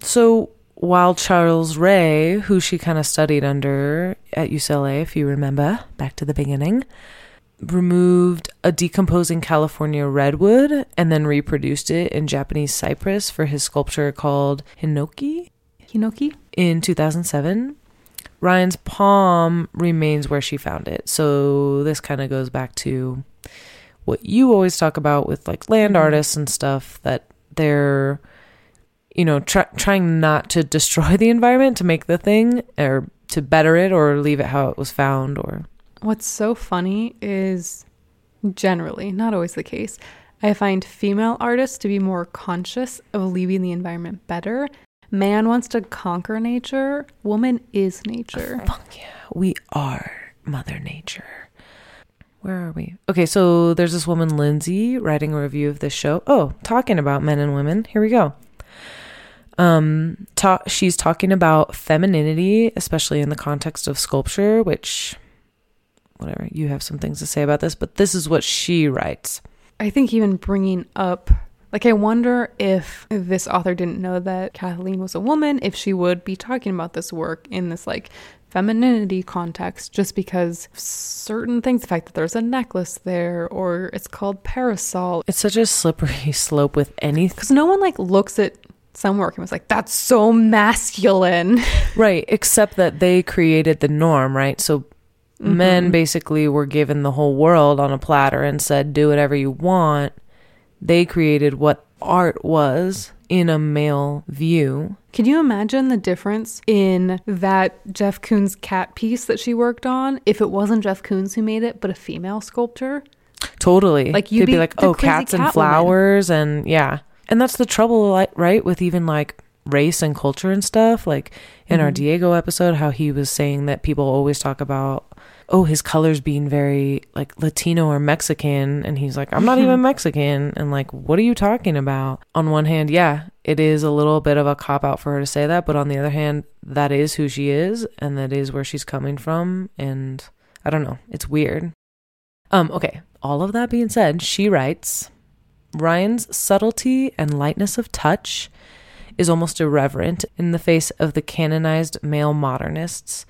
So while Charles Ray, who she kind of studied under at UCLA, if you remember, back to the beginning, removed a decomposing California redwood and then reproduced it in Japanese cypress for his sculpture called Hinoki Hinoki? in 2007. Ryan's palm remains where she found it. So this kind of goes back to what you always talk about with like land Mhm. artists and stuff that they're you know try, trying not to destroy the environment to make the thing or to better it or leave it how it was found or What's so funny is generally, not always the case, I find female artists to be more conscious of leaving the environment better. Man wants to conquer nature, woman is nature. Fuck yeah. We are Mother Nature. Where are we? Okay, so there's this woman, Lindsay, writing a review of this show. Oh, talking about men and women. Here we go. Um, ta- she's talking about femininity, especially in the context of sculpture, which, whatever, you have some things to say about this, but this is what she writes. I think even bringing up, like, I wonder if this author didn't know that Kathleen was a woman, if she would be talking about this work in this, like, femininity context, just because certain things, the fact that there's a necklace there, or it's called parasol, It's such a slippery <laughs> slope with anything. because no one, like, looks at some work and was like, that's so masculine. <laughs> Right, except that they created the norm, right? So men Mhm. basically were given the whole world on a platter and said, do whatever you want. They created what art was in a male view. Can you imagine the difference in that Jeff Koons cat piece that she worked on if it wasn't Jeff Koons who made it, but a female sculptor? Totally. Like, you'd be be like, oh, cats and cat woman." flowers. And yeah. And that's the trouble, right? With even like race and culture and stuff. Like in our Mhm. Diego episode, how he was saying that people always talk about, oh, his colors being very like Latino or Mexican. And he's like, I'm not even Mexican. And like, what are you talking about? On one hand, yeah, it is a little bit of a cop out for her to say that. But on the other hand, that is who she is and that is where she's coming from. And I don't know, it's weird. Um, okay, all of that being said, she writes Ryan's subtlety and lightness of touch is almost irreverent in the face of the canonized male modernists.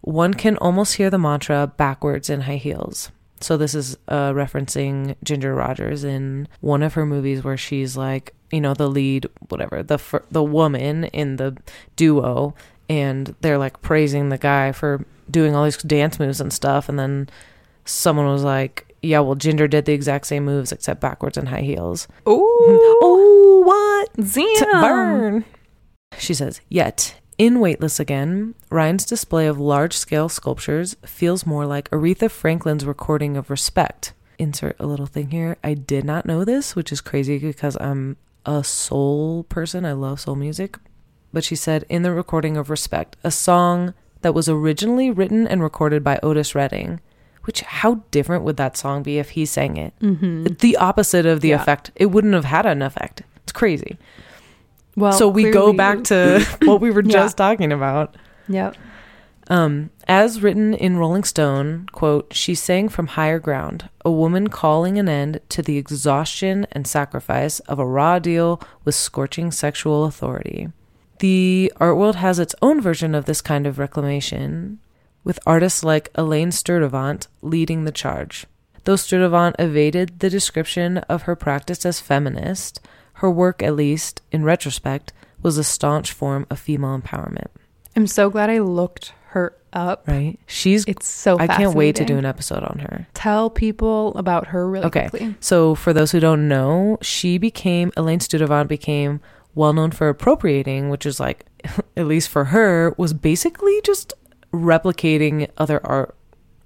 One can almost hear the mantra backwards in high heels. So this is uh, referencing Ginger Rogers in one of her movies where she's like, you know, the lead, whatever, the fir- the woman in the duo, and they're like praising the guy for doing all these dance moves and stuff, and then someone was like, "Yeah, well, Ginger did the exact same moves except backwards in high heels." Oh, Oh, what? damn. burn. She says, Yet, in Weightless again, Ryan's display of large scale sculptures feels more like Aretha Franklin's recording of Respect. Insert a little thing here. I did not know this, which is crazy because I'm a soul person. I love soul music. But she said, in the recording of Respect, a song that was originally written and recorded by Otis Redding. Which, how different would that song be if he sang it? Mm-hmm. The opposite of the Yeah. effect. It wouldn't have had an effect. It's crazy Well, so we go back to <laughs> <laughs> what we were Yeah. just talking about. Yep. Um, as written in Rolling Stone, quote, she sang from higher ground, a woman calling an end to the exhaustion and sacrifice of a raw deal with scorching sexual authority. The art world has its own version of this kind of reclamation, with artists like Elaine Sturtevant leading the charge. Though Sturtevant evaded the description of her practice as feminist, her work, at least in retrospect, was a staunch form of female empowerment. I'm so glad I looked her up. Right? She's It's so. I can't wait to do an episode on her. Tell people about her really Okay. quickly. So, for those who don't know, she became Elaine Sturtevant became well known for appropriating, which is like, <laughs> at least for her, was basically just replicating other art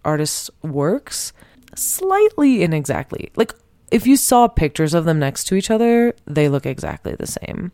artists' works slightly inexactly. Like, if you saw pictures of them next to each other, they look exactly the same.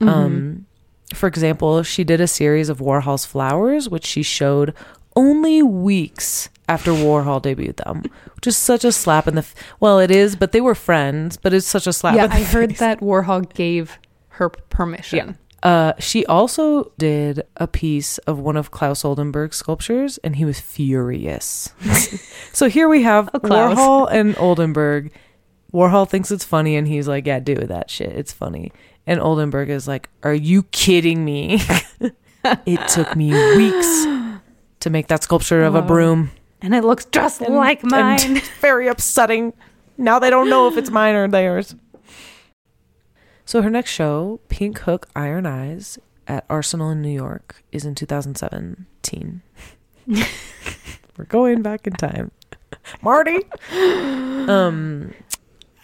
Mm-hmm. Um, for example, she did a series of Warhol's flowers, which she showed only weeks after Warhol debuted them, which is such a slap in the. F- well, it is, but they were friends. But it's such a slap. yeah, in the I heard that Warhol gave her permission. Uh, she also did a piece of one of Claes Oldenburg's sculptures, and he was furious. <laughs> so here we have Oh, Warhol and Oldenburg. Warhol thinks it's funny, and he's like, "Yeah, do that shit. It's funny." And Oldenburg is like, "Are you kidding me? <laughs> it took me weeks to make that sculpture of a broom. And it looks just And- like mine. <laughs> very upsetting. Now they don't know if it's mine or theirs. So her next show, Pink Hook Iron Eyes at Arsenal in New York, is in 2017. We're going back in time. Marty. Um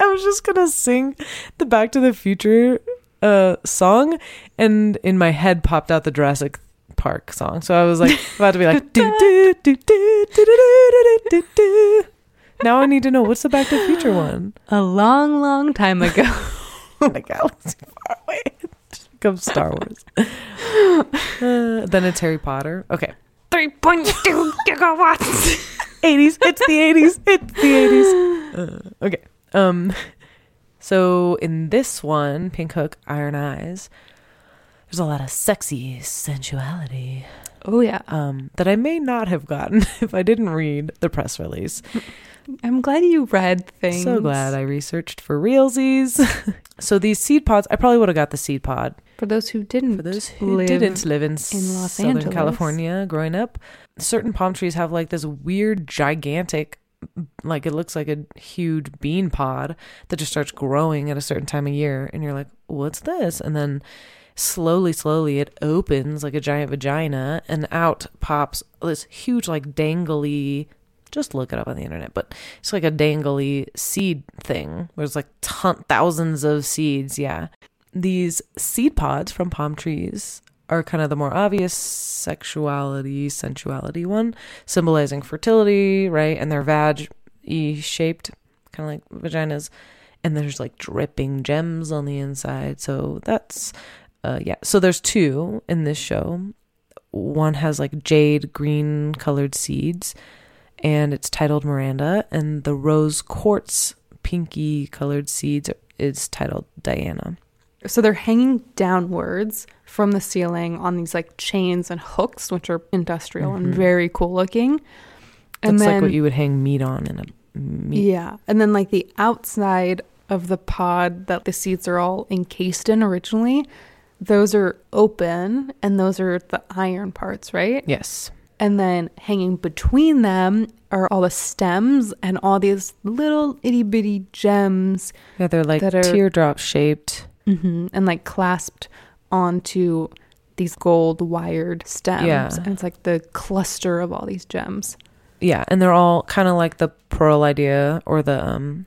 I was just going to sing the Back to the Future uh song and in my head popped out the Jurassic Park song. So I was like about to be like do do do do do do do do do do. Now I need to know what's the Back to the Future one. A long, long time ago. <laughs> My galaxy far away. Becomes Star Wars. Uh, <laughs> <laughs> then it's Harry Potter. Okay. 3.2 gigawatts. 80s. It's the 80s. It's the 80s. Uh, okay. Um so in this one, Pink Hook Iron Eyes, there's a lot of sexy sensuality Oh, yeah. um that I may not have gotten if I didn't read the press release. I'm glad you read things. So glad I researched for realsies. <laughs> so these seed pods, I probably would have got the seed pod For those who didn't For those who live didn't live in, Los Southern Angeles. California growing up, certain palm trees have like this weird, gigantic, like it looks like a huge bean pod that just starts growing at a certain time of year. And you're like, what's this? And then slowly, slowly it opens like a giant vagina and out pops this huge, like dangly. Just look it up on the internet, but it's like a dangly seed thing. There's like ton- thousands of seeds. Yeah these seed pods from palm trees are kind of the more obvious sexuality, sensuality one, symbolizing fertility, right? And they're vag E shaped, kind of like vaginas. And there's like dripping gems on the inside. So that's Uh, yeah. So there's two in this show. One has like jade green colored seeds, and it's titled Miranda, and the rose quartz pinky colored seeds is titled Diana. So they're hanging downwards from the ceiling on these like chains and hooks, which are industrial and Mhm. very cool looking. That's like what you would hang meat on in a meat. Yeah. And then like the outside of the pod that the seeds are all encased in originally, those are open and those are the iron parts, right? Yes. And then hanging between them are all the stems and all these little itty bitty gems Yeah, they're like That are- teardrop shaped. hmm and like clasped onto these gold wired stems. Yeah. And it's like the cluster of all these gems. Yeah, and they're all kind of like the pearl idea or the um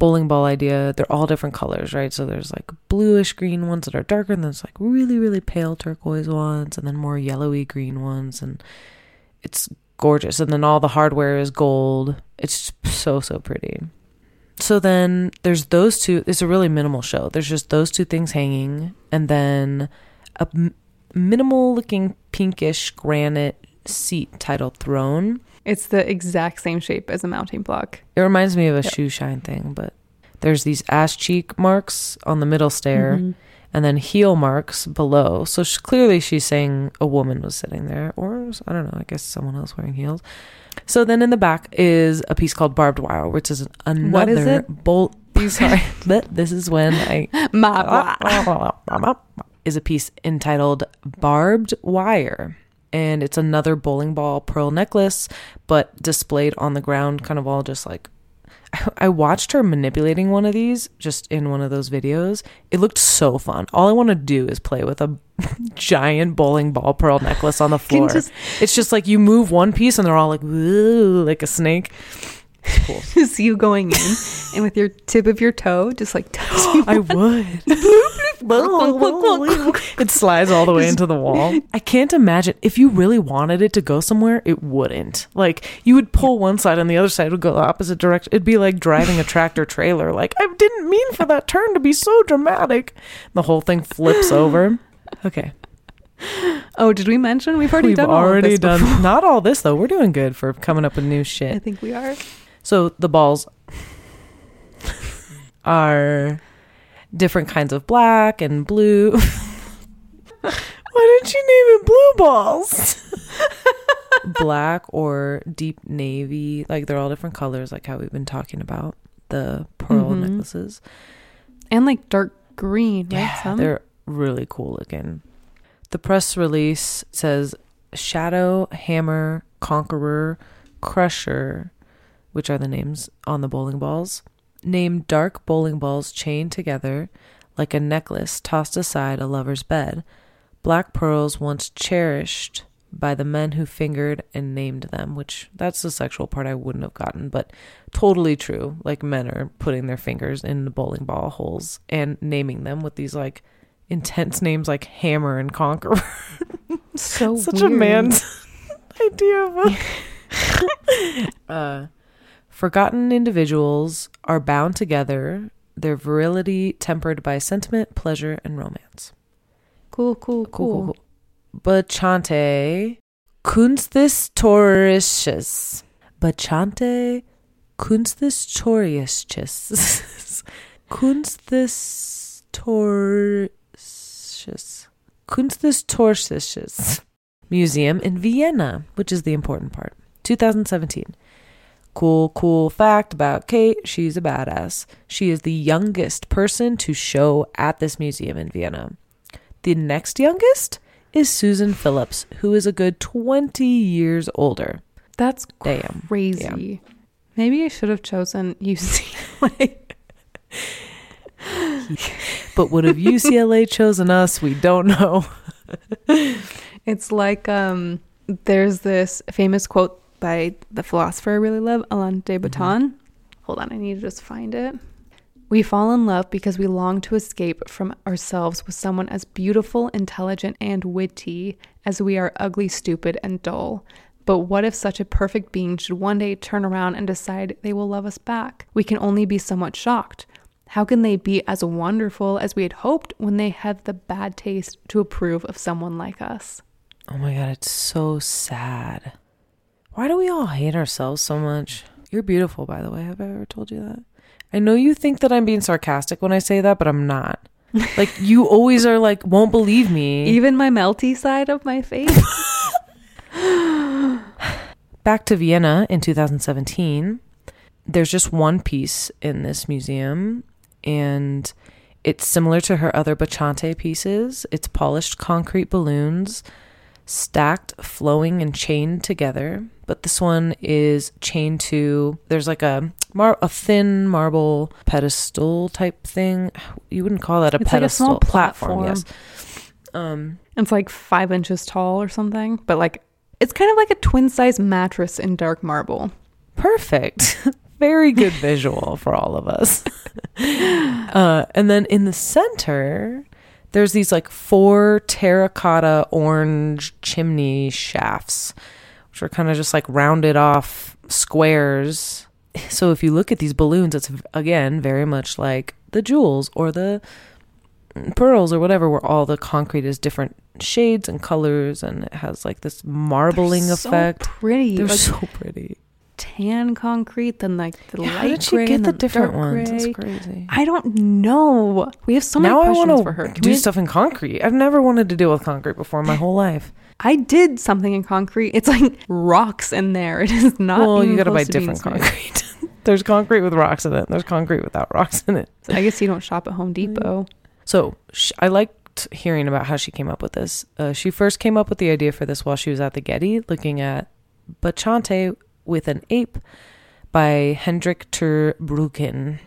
bowling ball idea. They're all different colors, right? So there's like bluish green ones that are darker, and there's like really really pale turquoise ones, and then more yellowy green ones, and it's gorgeous. And then all the hardware is gold. It's so so pretty. So then there's those two. It's a really minimal show. There's just those two things hanging, and then a minimal looking pinkish granite seat titled throne. It's the exact same shape as a mounting block. It reminds me of a Yep. shoe shine thing, but there's these ass cheek marks on the middle stair Mhm. and then heel marks below. So sh- clearly she's saying a woman was sitting there, or I don't know, I guess someone else wearing heels. So then in the back is a piece called Barbed Wire, which is another What is it? bolt. <laughs> Sorry, but this is when I <laughs> Ma- <laughs> is a piece entitled Barbed Wire. And it's another bowling ball pearl necklace, but displayed on the ground, kind of all just like. <laughs> I watched her manipulating one of these just in one of those videos. It looked so fun. All I want to do is play with a <laughs> giant bowling ball pearl necklace on the <laughs> floor. just it's just like you move one piece and they're all like, like a snake. It's cool. <laughs> just you going in and with your tip of your toe just like touching. <gasps> I would. it slides all the way into the <laughs> wall. I can't imagine if you really wanted it to go somewhere, it wouldn't. Like you would pull one side and the other side would go the opposite direction. It'd be like driving a tractor trailer. Like I didn't mean for that turn to be so dramatic. The whole thing flips <sighs> over. Okay, Oh, did we mention we've already we've done all already this done before? not all this though. We're doing good for coming up with new shit. I think we are. So the balls are different kinds of black and blue. <laughs> Why didn't you name it blue balls? black or deep navy. Like they're all different colors, like how we've been talking about the pearl Mhm. necklaces. And like dark green, right? Yeah, Some? they're really cool looking. The press release says Shadow, Hammer, Conqueror, Crusher, which are the names on the bowling balls, named dark bowling balls chained together like a necklace tossed aside a lover's bed. Black pearls once cherished by the men who fingered and named them, which that's the sexual part I wouldn't have gotten, but totally true. Like men are putting their fingers in the bowling ball holes and naming them with these like intense names like Hammer and Conqueror. so <laughs> Such a man's <laughs> idea of a <laughs> uh, forgotten individuals are bound together, their virility tempered by sentiment, pleasure, and romance. Cool, cool, cool. Cool, cool, cool. Bacchante Kunsthistorisches. Bacchante Kunsthistorisches. <laughs> Kunsthistorisches. Kunsthistorisches Museum in Vienna, which is the important part. 2017. Cool, cool fact about Kate. She's a badass. She is the youngest person to show at this museum in Vienna. The next youngest is Susan Philipsz, who is a good 20 years older. That's Damn. crazy. Maybe I should have chosen UCLA. <laughs> But would have UCLA chosen us? We don't know. <laughs> It's like um there's this famous quote by the philosopher I really love, Alain de mm-hmm. Botton. Hold on, I need to just find it. We fall in love because we long to escape from ourselves with someone as beautiful, intelligent, and witty as we are ugly, stupid, and dull. But what if such a perfect being should one day turn around and decide they will love us back? We can only be somewhat shocked. How can they be as wonderful as we had hoped when they have the bad taste to approve of someone like us? Oh my god, it's so sad. Why do we all hate ourselves so much? You're beautiful, by the way. Have I ever told you that? I know you think that I'm being sarcastic when I say that, but I'm not. <laughs> Like you always are like won't believe me. Even my melty side of my face? <laughs> Back to Vienna in 2017. There's just one piece in this museum and it's similar to her other Bacchante pieces. It's polished concrete balloons stacked, flowing, and chained together. But this one is chained to there's like a mar- a thin marble pedestal type thing. You wouldn't call that a It's like a pedestal small platform. Yes. Um, It's like five inches tall or something, but like it's kind of like a twin size mattress in dark marble. perfect. <laughs> Very good visual for all of us. <laughs> uh, and then in the center, there's these like four terracotta orange chimney shafts, which are kind of just like rounded off squares. So if you look at these balloons, it's again very much like the jewels or the pearls or whatever, where all the concrete is different shades and colors, and it has like this marbling They're effect. So pretty. They're like so pretty. Tan concrete, than like the Yeah, light How did she get the different ones? That's crazy. I don't know. We have so many now I questions want for her. to Can do we- stuff in concrete. I've never wanted to deal with concrete before in my whole life. I did something in concrete. It's like rocks in there. It is not. well, you got to buy different concrete. <laughs> There's concrete with rocks in it. There's concrete without <laughs> rocks in it. I guess you don't shop at Mm. Home Depot. So sh- I liked hearing about how she came up with this. Uh, she first came up with the idea for this while she was at the Getty, looking at Bacchante with an ape by Hendrik ter Brugghen.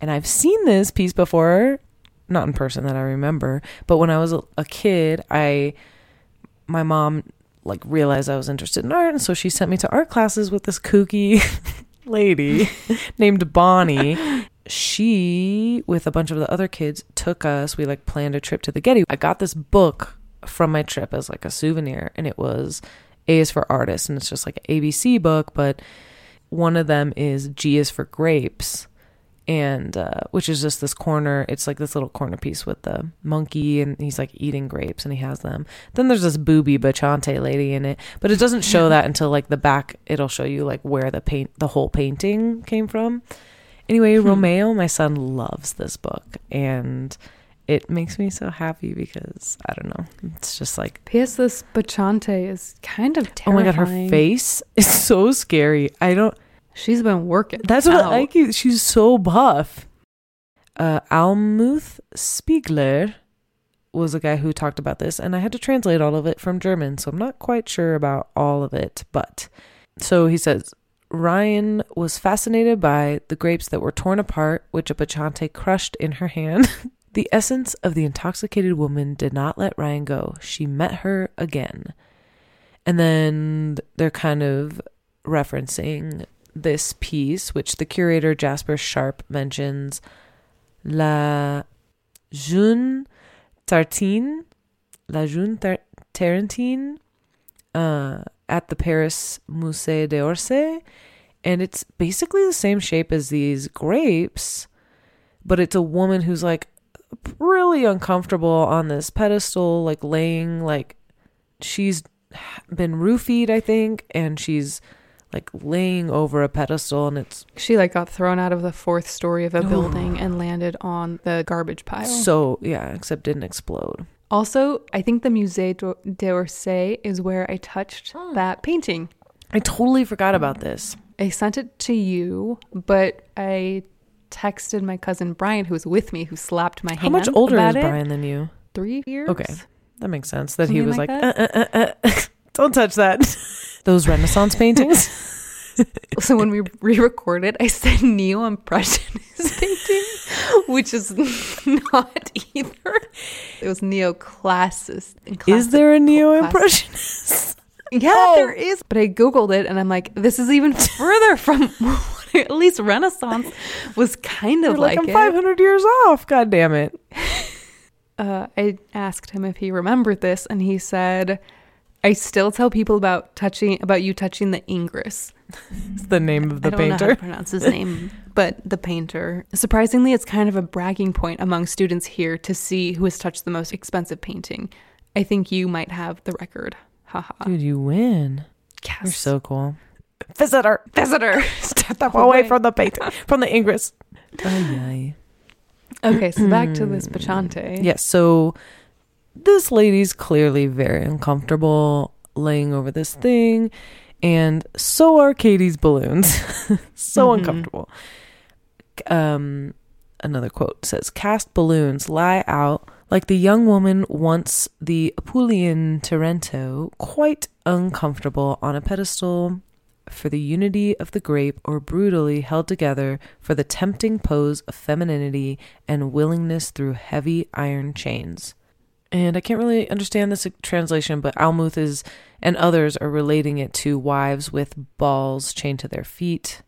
And I've seen this piece before, not in person that I remember, but when I was a, a kid, I my mom like realized I was interested in art, and so she sent me to art classes with this kooky <laughs> lady <laughs> named Bonnie. She, with a bunch of the other kids, took us. We like planned a trip to the Getty. I got this book from my trip as like a souvenir, and it was A is for artists, and it's just like an ABC book, but one of them is G is for grapes, and uh, which is just this corner. It's like this little corner piece with the monkey, and he's like eating grapes, and he has them. Then there's this booby bacchante lady in it, but it doesn't show that until like the back. It'll show you like where the paint, the whole painting came from. Anyway, Hmm. Romeo, my son, loves this book, and it makes me so happy because I don't know. It's just like P.S. This Bacchante is kind of oh my god, her face <laughs> is so scary. I don't. She's been working. That's what out. I like. She's so buff. Uh, Almuth Spiegler was a guy who talked about this, and I had to translate all of it from German, so I'm not quite sure about all of it. But so he says Ryan was fascinated by the grapes that were torn apart, which a Bacchante crushed in her hand. <laughs> the essence of the intoxicated woman did not let Ryan go. She met her again. And then they're kind of referencing this piece, which the curator Jasper Sharp mentions La Jeune Tarentine, La Jeune Tar- uh, at the Paris Musée d'Orsay. And it's basically the same shape as these grapes, but it's a woman who's like really uncomfortable on this pedestal, like laying, like she's been roofied, I think, and she's like laying over a pedestal and it's She like got thrown out of the fourth story of a building and landed on the garbage pile. so yeah except didn't explode also, I think the Musée d'Or- d'Orsay is where I touched that painting. i totally forgot about this I sent it to you, but I texted my cousin Brian, who was with me, who slapped my how hand. much older is it. brian than you Three years. Okay. that makes sense that he was like like, uh, uh, uh, uh, <laughs> don't touch that <laughs> those renaissance paintings <laughs> So when we re-recorded, I said neo-impressionist painting, which is not either. It was neoclassicist. and is there a neo-impressionist Yeah, Oh. there is. But I googled it, and I'm like, this is even further from <laughs> at least Renaissance was kind of like, like, i'm it. 500 years off god damn it <laughs> uh, I asked him if he remembered this, and he said, "I still tell people about touching about you touching the ingress." <laughs> It's the name of the I don't know how to painter. pronounce his name, but the painter. Surprisingly, it's kind of a bragging point among students here to see who has touched the most expensive painting. I think you might have the record. Haha. Dude, you win. Yes. You're so cool. Visitor. visitor. <laughs> Step away <laughs> from the painting, from the ingress. Ay, Okay, so back to this Bacchante. ay. Yes, so this lady's clearly very uncomfortable laying over this thing, and so are Katie's balloons. <laughs> so Mhm. uncomfortable. Um, another quote says, "Cast balloons lie out like the young woman once the Apulian Tarento, quite uncomfortable on a pedestal." For the unity of the grape, or brutally held together for the tempting pose of femininity and willingness through heavy iron chains. And I can't really understand this translation, but Almuth is and others are relating it to wives with balls chained to their feet,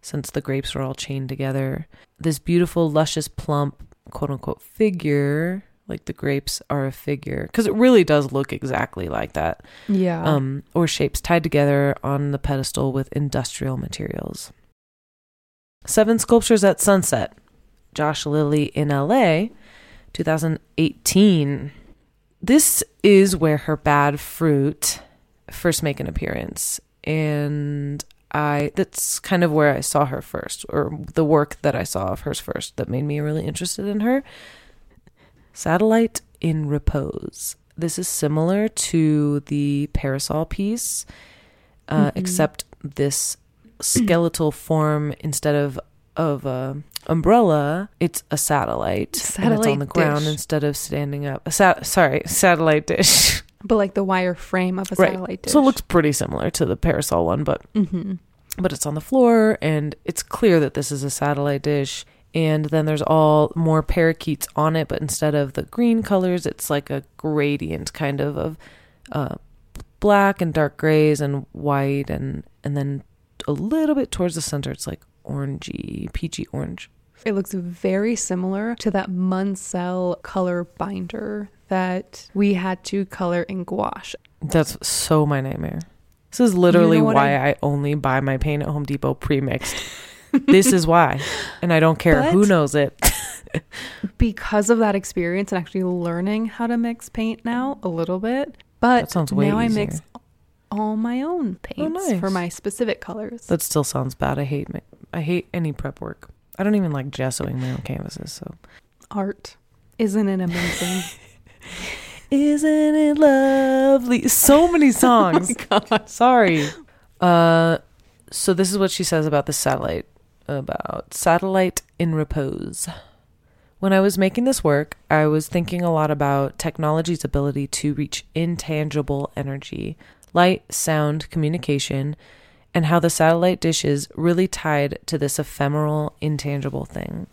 since the grapes are all chained together. This beautiful, luscious, plump, quote unquote, figure, like the grapes are a figure, because it really does look exactly like that, Yeah. um, or shapes tied together on the pedestal with industrial materials. Seven Sculptures at Sunset, Josh Lilley in LA, 2018. This is where her bad fruit first make an appearance. And I that's kind of where I saw her first, or the work that I saw of hers first that made me really interested in her. Satellite in Repose. This is similar to the parasol piece, uh, Mhm. except this skeletal <clears throat> form instead of of a umbrella, it's a satellite. and it's on the ground dish. instead of standing up. A sat- sorry, <laughs> satellite dish. but like the wire frame of a Right. satellite dish. So it looks pretty similar to the parasol one, but hmm but it's on the floor and it's clear that this is a satellite dish. And then there's all more parakeets on it, but instead of the green colors, it's like a gradient kind of of uh, black and dark grays and white, and and then a little bit towards the center, it's like orangey, peachy orange. It looks very similar to that Munsell color binder that we had to color in gouache. That's so my nightmare. This is literally what why I- I... only buy my paint at Home Depot pre-mixed. This is why, and I don't care who knows it. Because of that experience and actually learning how to mix paint now a little bit, but That sounds way now I mix all my own paints nice. for my specific colors. That still sounds bad. I hate I hate any prep work. I don't even like gessoing my own canvases. So Art. Isn't it amazing? <laughs> isn't it lovely? So many <laughs> songs. Sorry. Uh, so this is what she says about the satellite. About satellite in repose. When I was making this work, I was thinking a lot about technology's ability to reach intangible energy, light, sound, communication, and how the satellite dish is really tied to this ephemeral, intangible thing.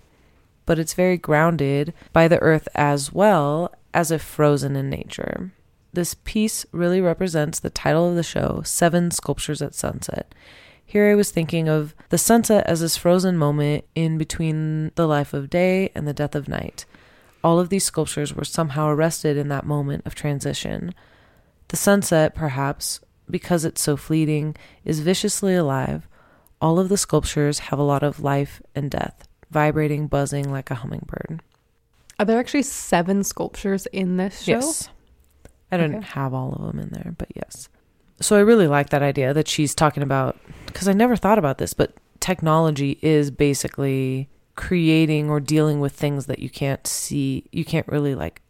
But it's very grounded by the earth as well as if frozen in nature. This piece really represents the title of the show, Seven Sculptures at Sunset. Here I was thinking of the sunset as this frozen moment in between the life of day and the death of night. All of these sculptures were somehow arrested in that moment of transition. The sunset, perhaps, because it's so fleeting, is viciously alive. All of the sculptures have a lot of life and death, vibrating, buzzing like a hummingbird. Are there actually seven sculptures in this show? Yes. I didn't Okay. have all of them in there, but yes. So I really like that idea that she's talking about because I never thought about this, but technology is basically creating or dealing with things that you can't see, you can't really like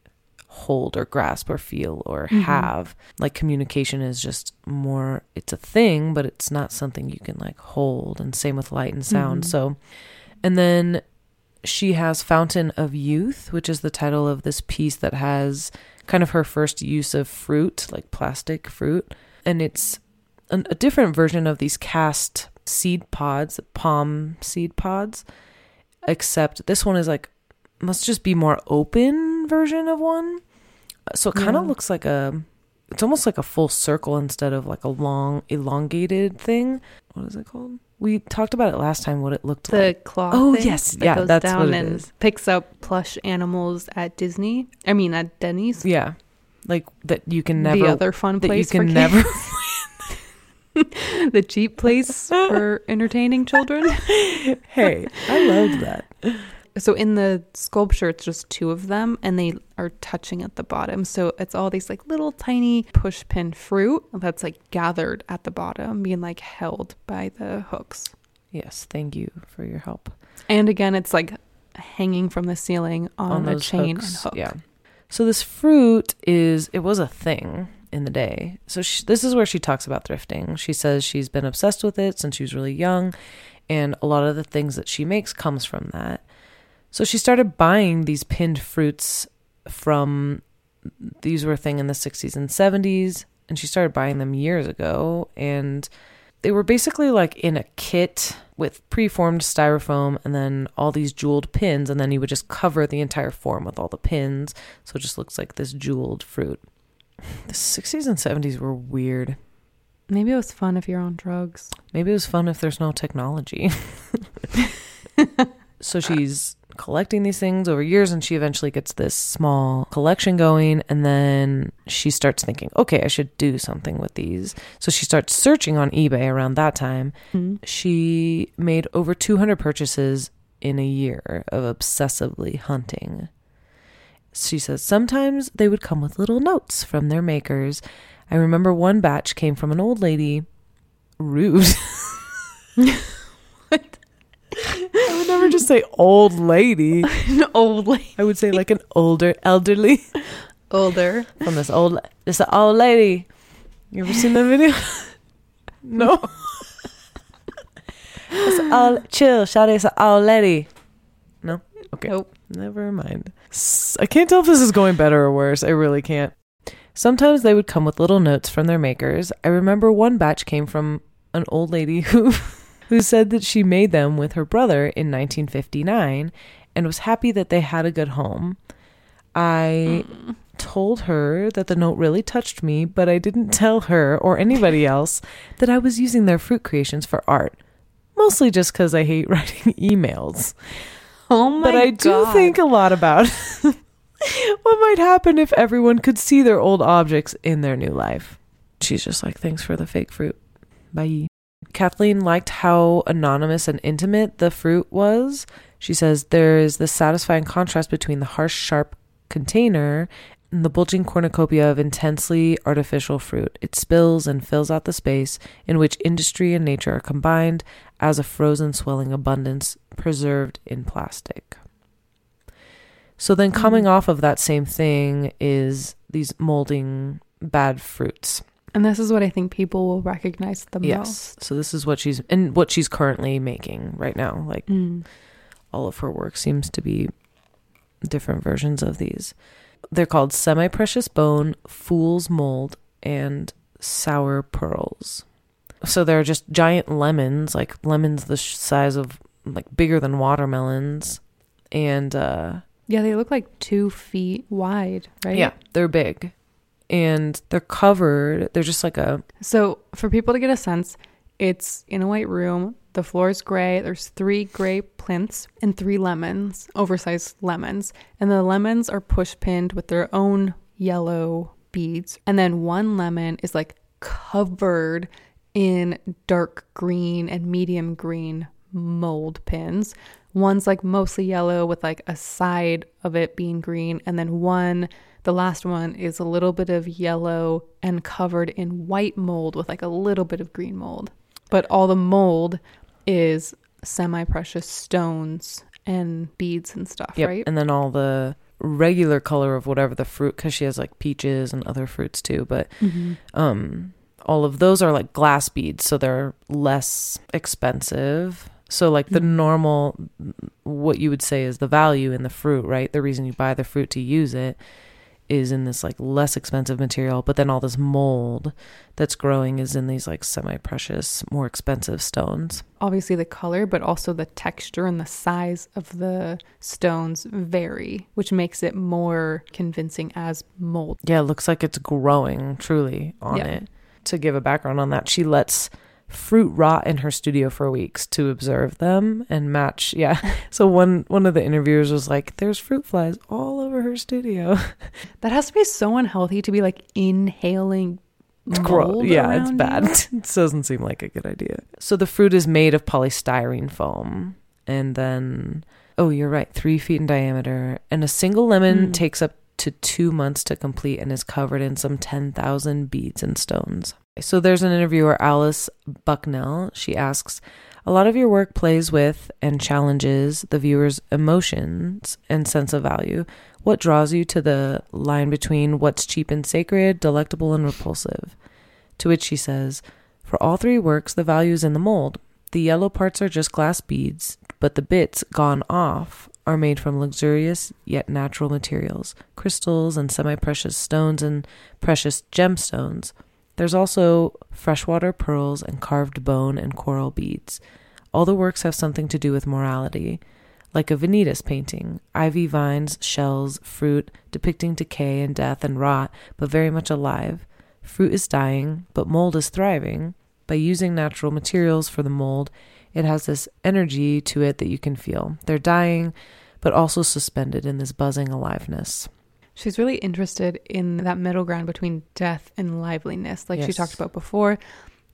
hold or grasp or feel or Mhm. have. Like communication is just more it's a thing, but it's not something you can like hold and same with light and sound. Mhm. So and then she has Fountain of Youth, which is the title of this piece that has kind of her first use of fruit, like plastic fruit. And it's an, a different version of these cast seed pods, palm seed pods, except this one is like, must just be more open version of one. So it kind of Yeah. looks like a, it's almost like a full circle instead of like a long, elongated thing. What is it called? We talked about it last time, what it looked like. The claw. Oh, yes. that Yeah, goes that's down what it and is. picks up plush animals at Disney. I mean, at Denny's. Yeah. Like that you can never the other fun that you place can for never <laughs> <laughs> the cheap place for entertaining children. <laughs> Hey, I love that. So in the sculpture, it's just two of them, and they are touching at the bottom. So it's all these like little tiny push pin fruit that's like gathered at the bottom, being like held by the hooks. Yes, thank you for your help. And again, it's like hanging from the ceiling on, a chain hooks, and hook. Yeah. So this fruit is it was a thing in the day. So she, this is where she talks about thrifting. She says she's been obsessed with it since she was really young and a lot of the things that she makes comes from that. So she started buying these pinned fruits from these were a thing in the 60s and 70s and she started buying them years ago and they were basically like in a kit with preformed styrofoam and then all these jeweled pins and then you would just cover the entire form with all the pins. So it just looks like this jeweled fruit. <sighs> The 60s and 70s were weird. Maybe it was fun if you're on drugs. maybe it was fun if there's no technology. <laughs> <laughs> So she's collecting these things over years and she eventually gets this small collection going and then she starts thinking okay i should do something with these so she starts searching on ebay around that time hmm. she made over 200 purchases in a year of obsessively hunting. She says sometimes they would come with little notes from their makers. I remember one batch came from an old lady. Rude. <laughs> <laughs> I would never just say old lady. <laughs> An old lady. I would say like an older elderly Older. from this old this old lady. You ever seen that video? <laughs> no. <laughs> it's all chill, shawty. It's an old lady. No. Okay. Nope. Never mind. S- I can't tell if this is going better or worse. I really can't. Sometimes they would come with little notes from their makers. I remember one batch came from an old lady who who said that she made them with her brother in 1959 and was happy that they had a good home. I mm-hmm. told her that the note really touched me, but I didn't tell her or anybody else that I was using their fruit creations for art. Mostly just because I hate <laughs> writing emails Oh my god. but I do think a lot about <laughs> what might happen if everyone could see their old objects in their new life. She's just like, thanks for the fake fruit. Bye. Kathleen liked how anonymous and intimate the fruit was. She says there is this satisfying contrast between the harsh, sharp container and the bulging cornucopia of intensely artificial fruit. It spills and fills out the space in which industry and nature are combined as a frozen, swelling abundance preserved in plastic. So then, hmm. coming off of that same thing is these molding bad fruits. And this is what I think people will recognize the Yes. most. So this is what she's and what she's currently making right now. Like Mm. all of her work seems to be different versions of these. They're called semi precious bone, fool's mold, and sour pearls. So they're just giant lemons, like lemons the sh- size of like bigger than watermelons, and uh, Yeah, they look like two feet wide, right? yeah, they're big, and they're covered. They're just like a So for people to get a sense, it's in a white room. The floor is gray. There's three gray plinths and three lemons, oversized lemons. And the lemons are push pinned with their own yellow beads. And then one lemon is like covered in dark green and medium green mold pins. One's like mostly yellow with like a side of it being green. And then one, the last one, is a little bit of yellow and covered in white mold with like a little bit of green mold. But all the mold is semi precious stones and beads and stuff, Yep. right? And then all the regular color of whatever the fruit, because she has like peaches and other fruits too. But Mm-hmm. um, all of those are like glass beads, so they're less expensive. So like the Mhm. normal, what you would say is the value in the fruit, right? The reason you buy the fruit to use it is in this like less expensive material, but then all this mold that's growing is in these like semi-precious, more expensive stones. Obviously, the color, but also the texture and the size of the stones vary, which makes it more convincing as mold. Yeah, it looks like it's growing truly on Yeah. it. To give a background on that, she lets fruit rot in her studio for weeks to observe them and match. Yeah. <laughs> So one one of the interviewers was like, "There's fruit flies all over her studio." <laughs> That has to be so unhealthy to be like inhaling mold yeah, it's bad. <laughs> it doesn't seem like a good idea. So the fruit is made of polystyrene foam, and then oh, you're right, three feet in diameter, and a single lemon Mm. takes up to two months to complete and is covered in some ten thousand beads and stones. So there's an interviewer, Alice Bucknell. She asks. A lot of your work plays with and challenges the viewer's emotions and sense of value. What draws you to the line between what's cheap and sacred, delectable and repulsive? To which she says, For all three works, the value is in the mold. The yellow parts are just glass beads, but the bits gone off are made from luxurious yet natural materials crystals and semi precious stones and precious gemstones. There's also freshwater pearls and carved bone and coral beads. All the works have something to do with morality, like a Vanitas painting ivy vines, shells, fruit, depicting decay and death and rot, but very much alive. Fruit is dying, but mold is thriving. By using natural materials for the mold, it has this energy to it that you can feel. They're dying, but also suspended in this buzzing aliveness. She's really interested in that middle ground between death and liveliness, like she talked about before.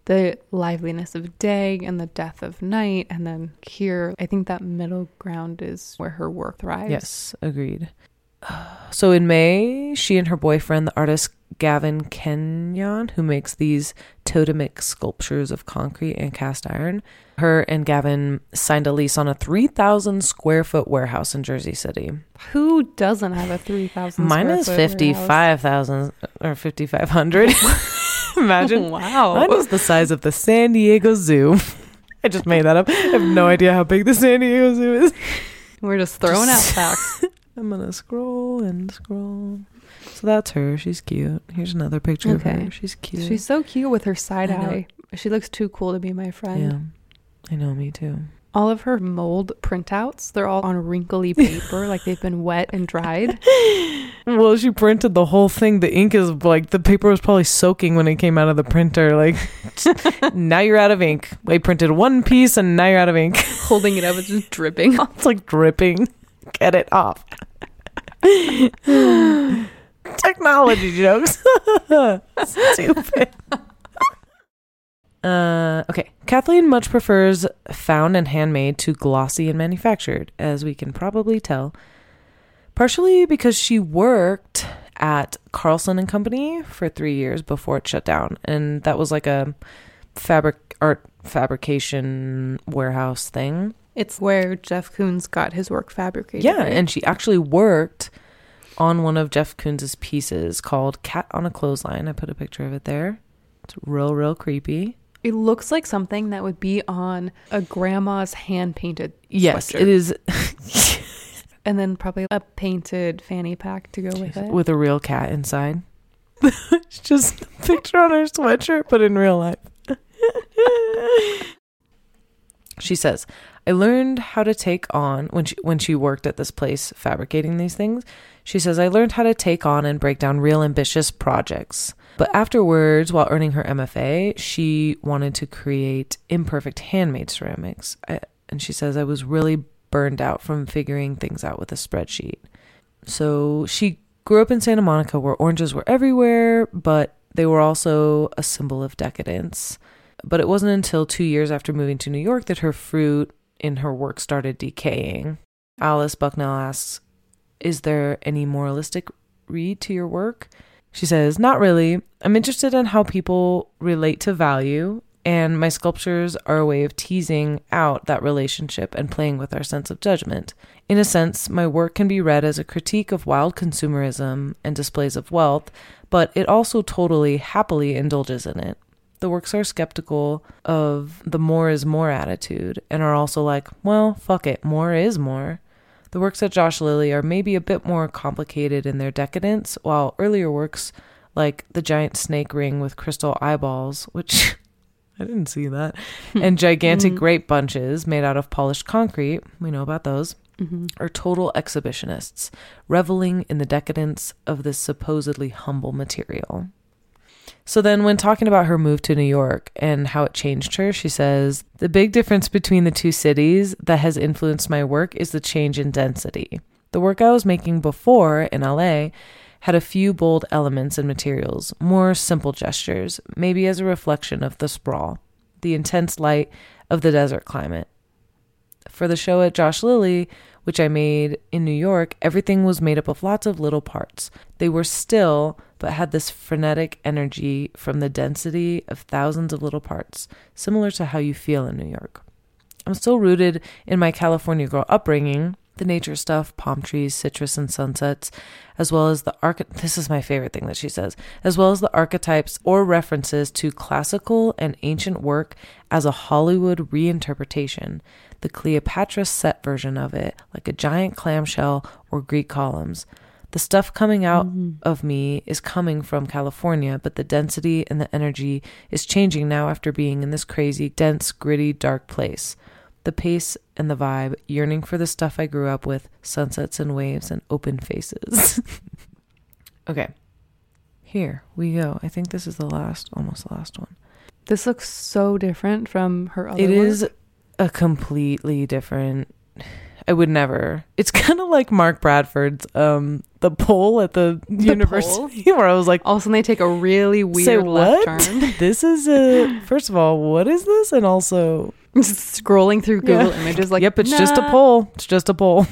The liveliness of day and the death of night. And then here, I think that middle ground is where her work thrives. Yes, agreed. <sighs> So in May, she and her boyfriend, the artist Gavin Kenyon, who makes these totemic sculptures of concrete and cast iron, her and Gavin signed a lease on a 3,000 square foot warehouse in Jersey City. Who doesn't have a 3,000 Mine is 55,000 or 5,500. <laughs> Imagine. Wow. Mine is the size of the San Diego Zoo. I just made that up. I have no idea how big the San Diego Zoo is. We're just throwing out <laughs> facts. I'm gonna scroll and scroll. So that's her. She's cute. Here's another picture of her. She's cute. She's so cute with her side eye. She looks too cool to be my friend. yeah. I know. Me too. All of her mold printouts, they're all on wrinkly <laughs> paper, like they've been wet and dried. <laughs> Well, she printed the whole thing. The ink is like the paper was probably soaking when it came out of the printer. Like <laughs> now you're out of ink. I printed one piece and now you're out of ink. Holding it up, it's just dripping. it's like dripping. Get it off. Technology jokes. <laughs> Stupid. Uh, okay. Kathleen much prefers found and handmade to glossy and manufactured, as we can probably tell. Partially because she worked at Carlson and Company for three years before it shut down, and that was like a fabric art fabrication warehouse thing. It's where Jeff Koons got his work fabricated. Yeah, right? and she actually worked on one of Jeff Koons' pieces called Cat on a Clothesline. I put a picture of it there. It's real, real creepy. it looks like something that would be on a grandma's hand painted. Yes, Sweatshirt. it is <laughs> And then probably a painted fanny pack to go with it. with a real cat inside. <laughs> it's just a picture on her sweatshirt, but in real life. <laughs> she says, I learned how to take on when she when she worked at this place fabricating these things. She says I learned how to take on and break down real ambitious projects. But afterwards, while earning her MFA, she wanted to create imperfect handmade ceramics. I, and she says I was really burned out from figuring things out with a spreadsheet. So she grew up in Santa Monica where oranges were everywhere, but they were also a symbol of decadence. But it wasn't until two years after moving to New York that her fruit in her work started decaying. Alice Bucknell asks, Is there any moralistic read to your work? She says, Not really. I'm interested in how people relate to value, and my sculptures are a way of teasing out that relationship and playing with our sense of judgment. In a sense, my work can be read as a critique of wild consumerism and displays of wealth, but it also totally happily indulges in it. The works are skeptical of the more is more attitude and are also like, well, fuck it, more is more. The works at Josh Lilley are maybe a bit more complicated in their decadence, while earlier works like the giant snake ring with crystal eyeballs, which <laughs> I didn't see that, and gigantic Mhm. grape bunches made out of polished concrete, we know about those, Mhm. are total exhibitionists, reveling in the decadence of this supposedly humble material. So then, when talking about her move to New York and how it changed her, she says, The big difference between the two cities that has influenced my work is the change in density. The work I was making before in LA had a few bold elements and materials, more simple gestures, maybe as a reflection of the sprawl, the intense light of the desert climate. For the show at Josh Lilley, which I made in New York, everything was made up of lots of little parts. They were still, but had this frenetic energy from the density of thousands of little parts, similar to how you feel in New York. I'm still rooted in my California girl upbringing, the nature stuff, palm trees, citrus, and sunsets, as well as the arch. This is my favorite thing that she says, as well as the archetypes or references to classical and ancient work as a Hollywood reinterpretation, the Cleopatra set version of it, like a giant clamshell or Greek columns. The stuff coming out mm-hmm. of me is coming from California, but the density and the energy is changing now after being in this crazy, dense, gritty, dark place. The pace and the vibe, yearning for the stuff I grew up with sunsets and waves and open faces. <laughs> okay. Here we go. I think this is the last, almost last one. This looks so different from her other It work. is a completely different. I would never. It's <laughs> kind of like Mark Bradford's um the poll at the, university <laughs> where I was like, all of a sudden they take a really weird say left what? turn. <laughs> this is a first of all, what is this? And also, Just scrolling through Google Yeah. Images, like, yep, it's just a nah. poll. It's just a poll.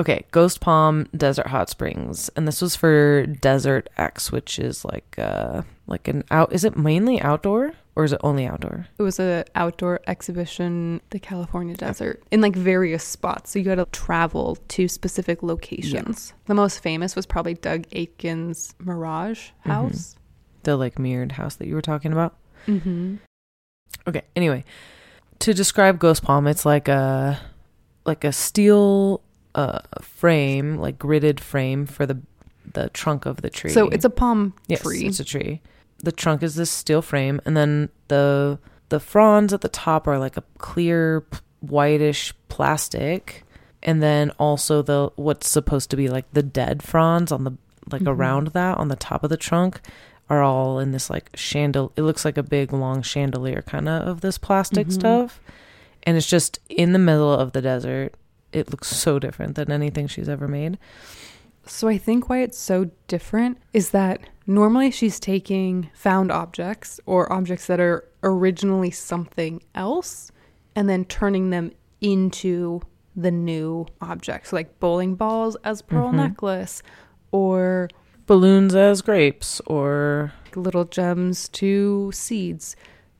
okay, Ghost Palm Desert Hot Springs, and this was for Desert X, which is like uh like an out. Is it mainly outdoor or is it only outdoor? It was an outdoor exhibition, the California desert, in like various spots. So you had to travel to specific locations. The most famous was probably Doug Aitken's Mirage Mm-hmm. House. The like mirrored house that you were talking about. Mm-hmm. Okay. Anyway, to describe Ghost Palm, it's like a like a steel uh frame, like gridded frame for the the trunk of the tree. So it's a palm yes, tree. it's a tree. The trunk is this steel frame, and then the the fronds at the top are like a clear whitish plastic, and then also the what's supposed to be like the dead fronds on the like Mhm. around that on the top of the trunk are all in this like chandel it looks like a big long chandelier kind of of this plastic Mhm. stuff and it's just in the middle of the desert it looks so different than anything she's ever made So I think why it's so different is that normally she's taking found objects or objects that are originally something else and then turning them into the new objects, like bowling balls as pearl Mhm. necklace or balloons as grapes or little gems to seeds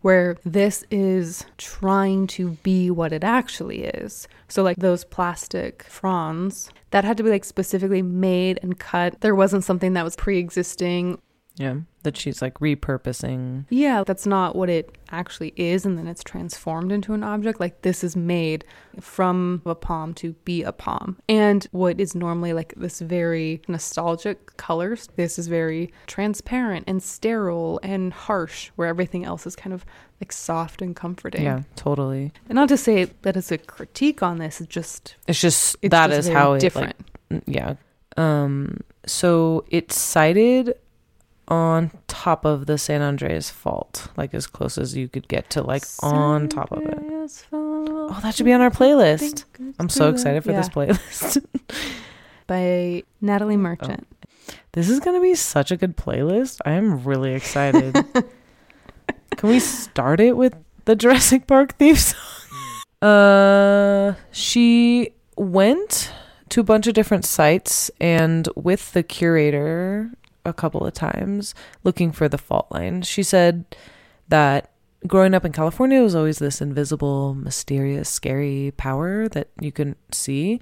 where this is trying to be what it actually is. So like those plastic fronds that had to be like specifically made and cut. There wasn't something that was pre-existing. Yeah that she's like repurposing Yeah, that's not what it actually is and then it's transformed into an object. Like this is made from a palm to be a palm. And what is normally like this very nostalgic colors, this is very transparent and sterile and harsh where everything else is kind of like soft and comforting. yeah totally And not to say that it's a critique on this, it's just it's just it's that just is how it different. like yeah um so it's sited on top of the san andreas fault like as close as you could get to like on top of it. Oh that should be on our playlist. I'm so excited for this playlist. <laughs> By Natalie Merchant. this is gonna be such a good playlist. I am really excited. <laughs> Can we start it with the jurassic park theme song? <laughs> Uh she went to a bunch of different sites and with the curator a couple of times looking for the fault line. She said that growing up in California was always this invisible, mysterious, scary power that you couldn't see.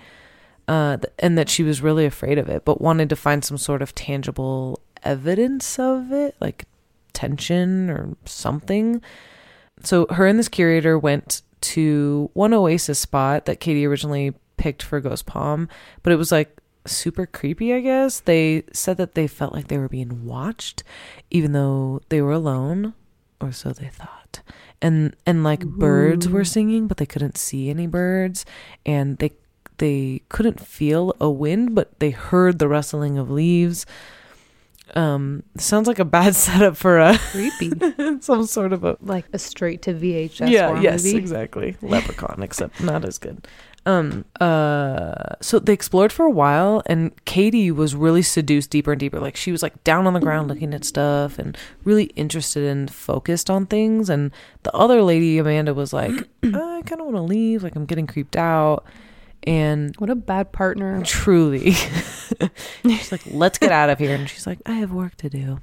Uh, and that she was really afraid of it, but wanted to find some sort of tangible evidence of it, like tension or something. So her and this curator went to one oasis spot that Katie originally picked for Ghost Palm, but it was like super creepy, I guess. They said that they felt like they were being watched, even though they were alone, or so they thought. And and like birds were singing, but they couldn't see any birds, and they they couldn't feel a wind, but they heard the rustling of leaves. Um, sounds like a bad <laughs> setup for a Creepy. <laughs> some sort of a like a straight to VHS yeah, yes, movie. exactly. Leprechaun, except not as good. Um uh so they explored for a while and Katie was really seduced deeper and deeper. Like she was like down on the ground looking at stuff and really interested and focused on things and the other lady Amanda was like, <clears throat> I kind of want to leave, like I'm getting creeped out. And What a bad partner. <laughs> truly she's like let's get out of here and she's like i have work to do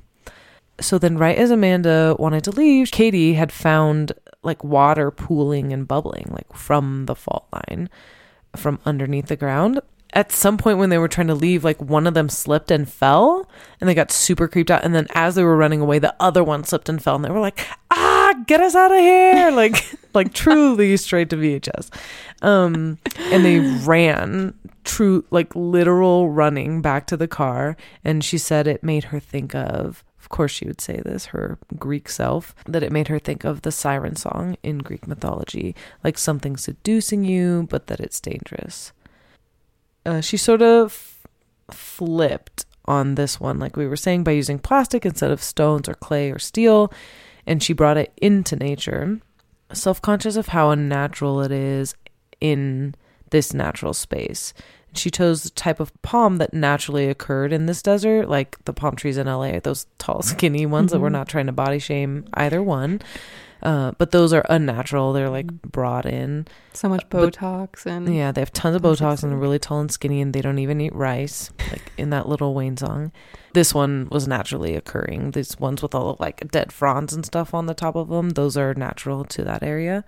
so then right as amanda wanted to leave katie had found like water pooling and bubbling like from the fault line from underneath the ground. At some point when they were trying to leave like one of them slipped and fell and they got super creeped out. And then as they were running away the other one slipped and fell and they were like ah get us out of here! <laughs> Like like truly straight to vhs um and they ran true like literal running back to the car and she said it made her think of of course she would say this her greek self that it made her think of the siren song in greek mythology like something seducing you but that it's dangerous uh, she sort of flipped on this one like we were saying by using plastic instead of stones or clay or steel and she brought it into nature self-conscious of how unnatural it is in this natural space. She chose the type of palm that naturally occurred in this desert, like the palm trees in LA, those tall, <laughs> skinny ones that we're Mhm. not trying to body shame either one. Uh, but those are unnatural. They're like brought in. So much But- Botox and Yeah, they have tons of Botox and they're really tall and skinny, and they don't even eat rice, like in that Lil Wayne song. This one was naturally occurring. These ones with all of like dead fronds and stuff on the top of them, those are natural to that area.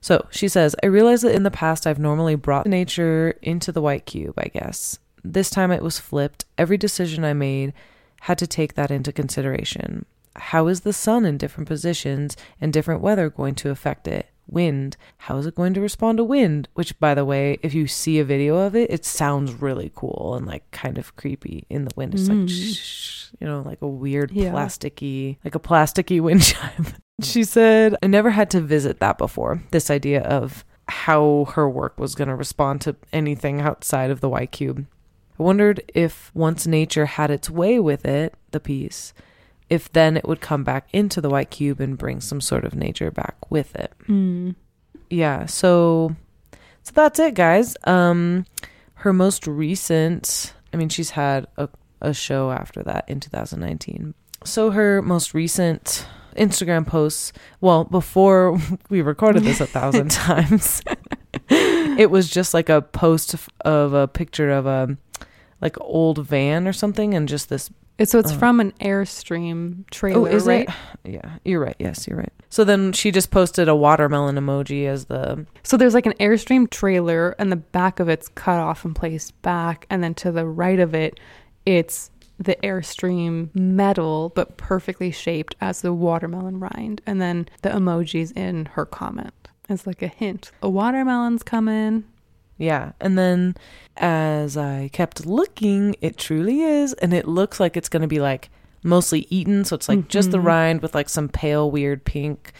So she says, I realize that in the past I've normally brought nature into the white cube, I guess. This time it was flipped. Every decision I made had to take that into consideration. How is the sun in different positions and different weather going to affect it? Wind. How is it going to respond to wind? Which, by the way, if you see a video of it, it sounds really cool and like kind of creepy in the wind. It's like, Mm. shh, you know, like a weird Yeah. plasticky, like a plasticky <laughs> wind chime. She said, I never had to visit that before. This idea of how her work was going to respond to anything outside of the white cube. I wondered if once nature had its way with it, the piece, if then it would come back into the white cube and bring some sort of nature back with it. Mm. Yeah, so so that's it, guys. Um her most recent, I mean she's had a a show after that in 2019. So her most recent Instagram posts, well, before <laughs> we recorded this a thousand <laughs> times, <laughs> it was just like a post of a picture of a like old van or something and just this so it's Oh. from an Airstream oh, trailer, Oh, is right? it? <sighs> Yeah, you're right. Yes, you're right. So then she just posted a watermelon emoji as the So there's like an Airstream trailer, and the back of it's cut off and placed back, and then to the right of it, it's the Airstream metal, but perfectly shaped as the watermelon rind, and then the emojis in her comment. It's like a hint. A watermelon's coming. Yeah. And then as I kept looking, it truly is. And it looks like it's going to be like mostly eaten. So it's like just the Mhm. rind with like some pale, weird pink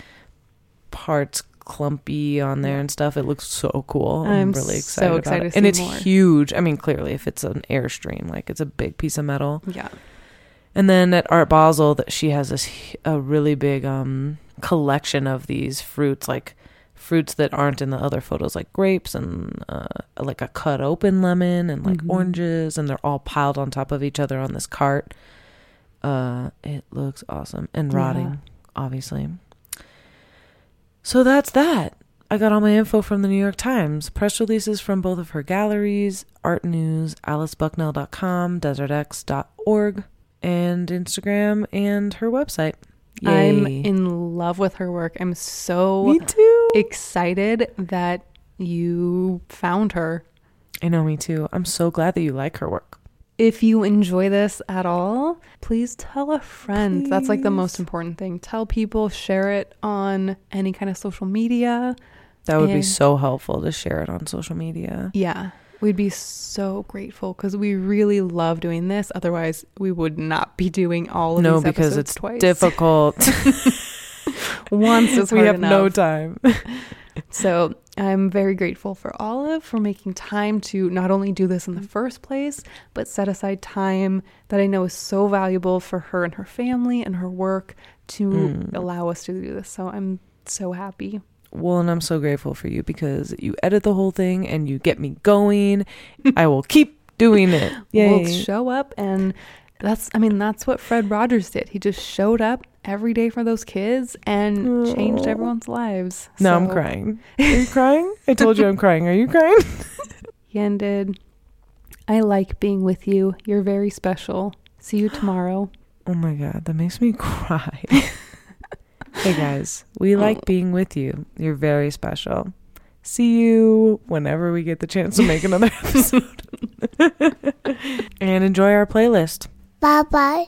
parts clumpy on there and stuff. It looks so cool. I'm, I'm really so excited. about excited it. And it's more. huge. I mean, clearly, if it's an Airstream, like it's a big piece of metal. Yeah. And then at Art Basel, that she has this a really big um collection of these fruits, like fruits that aren't in the other photos, like grapes and uh, like a cut open lemon and like Mhm. oranges, and they're all piled on top of each other on this cart. Uh, it looks awesome and Yeah. rotting, obviously. So that's that. I got all my info from the New York Times, press releases from both of her galleries, art news, alicebucknell.com, desertx.org, and Instagram and her website. I'm in love with her work. I'm so Me too. excited that you found her. I know, me too. I'm so glad that you like her work. If you enjoy this at all, please tell a friend. That's like the most important thing. Tell people, share it on any kind of social media. That would be so helpful to share it on social media. Yeah. We'd be so grateful because we really love doing this. Otherwise, we would not be doing all of this. No, these because it's twice. Difficult. <laughs> Once is we have no time. So I'm very grateful for Olive for making time to not only do this in the first place, but set aside time that I know is so valuable for her and her family and her work to Mm. allow us to do this. So I'm so happy. Well, and I'm so grateful for you because you edit the whole thing and you get me going. I will keep doing it. <laughs> Yay. We'll show up and that's I mean, that's what Fred Rogers did. He just showed up every day for those kids and changed everyone's lives. no, I'm crying. <laughs> Are you crying? I told you I'm crying. Are you crying? <laughs> He ended I like being with you. You're very special. See you tomorrow. <gasps> Oh my god, that makes me cry. Hey guys, we like being with you. You're very special. See you whenever we get the chance to make another <laughs> episode. <laughs> and enjoy our playlist. Bye bye.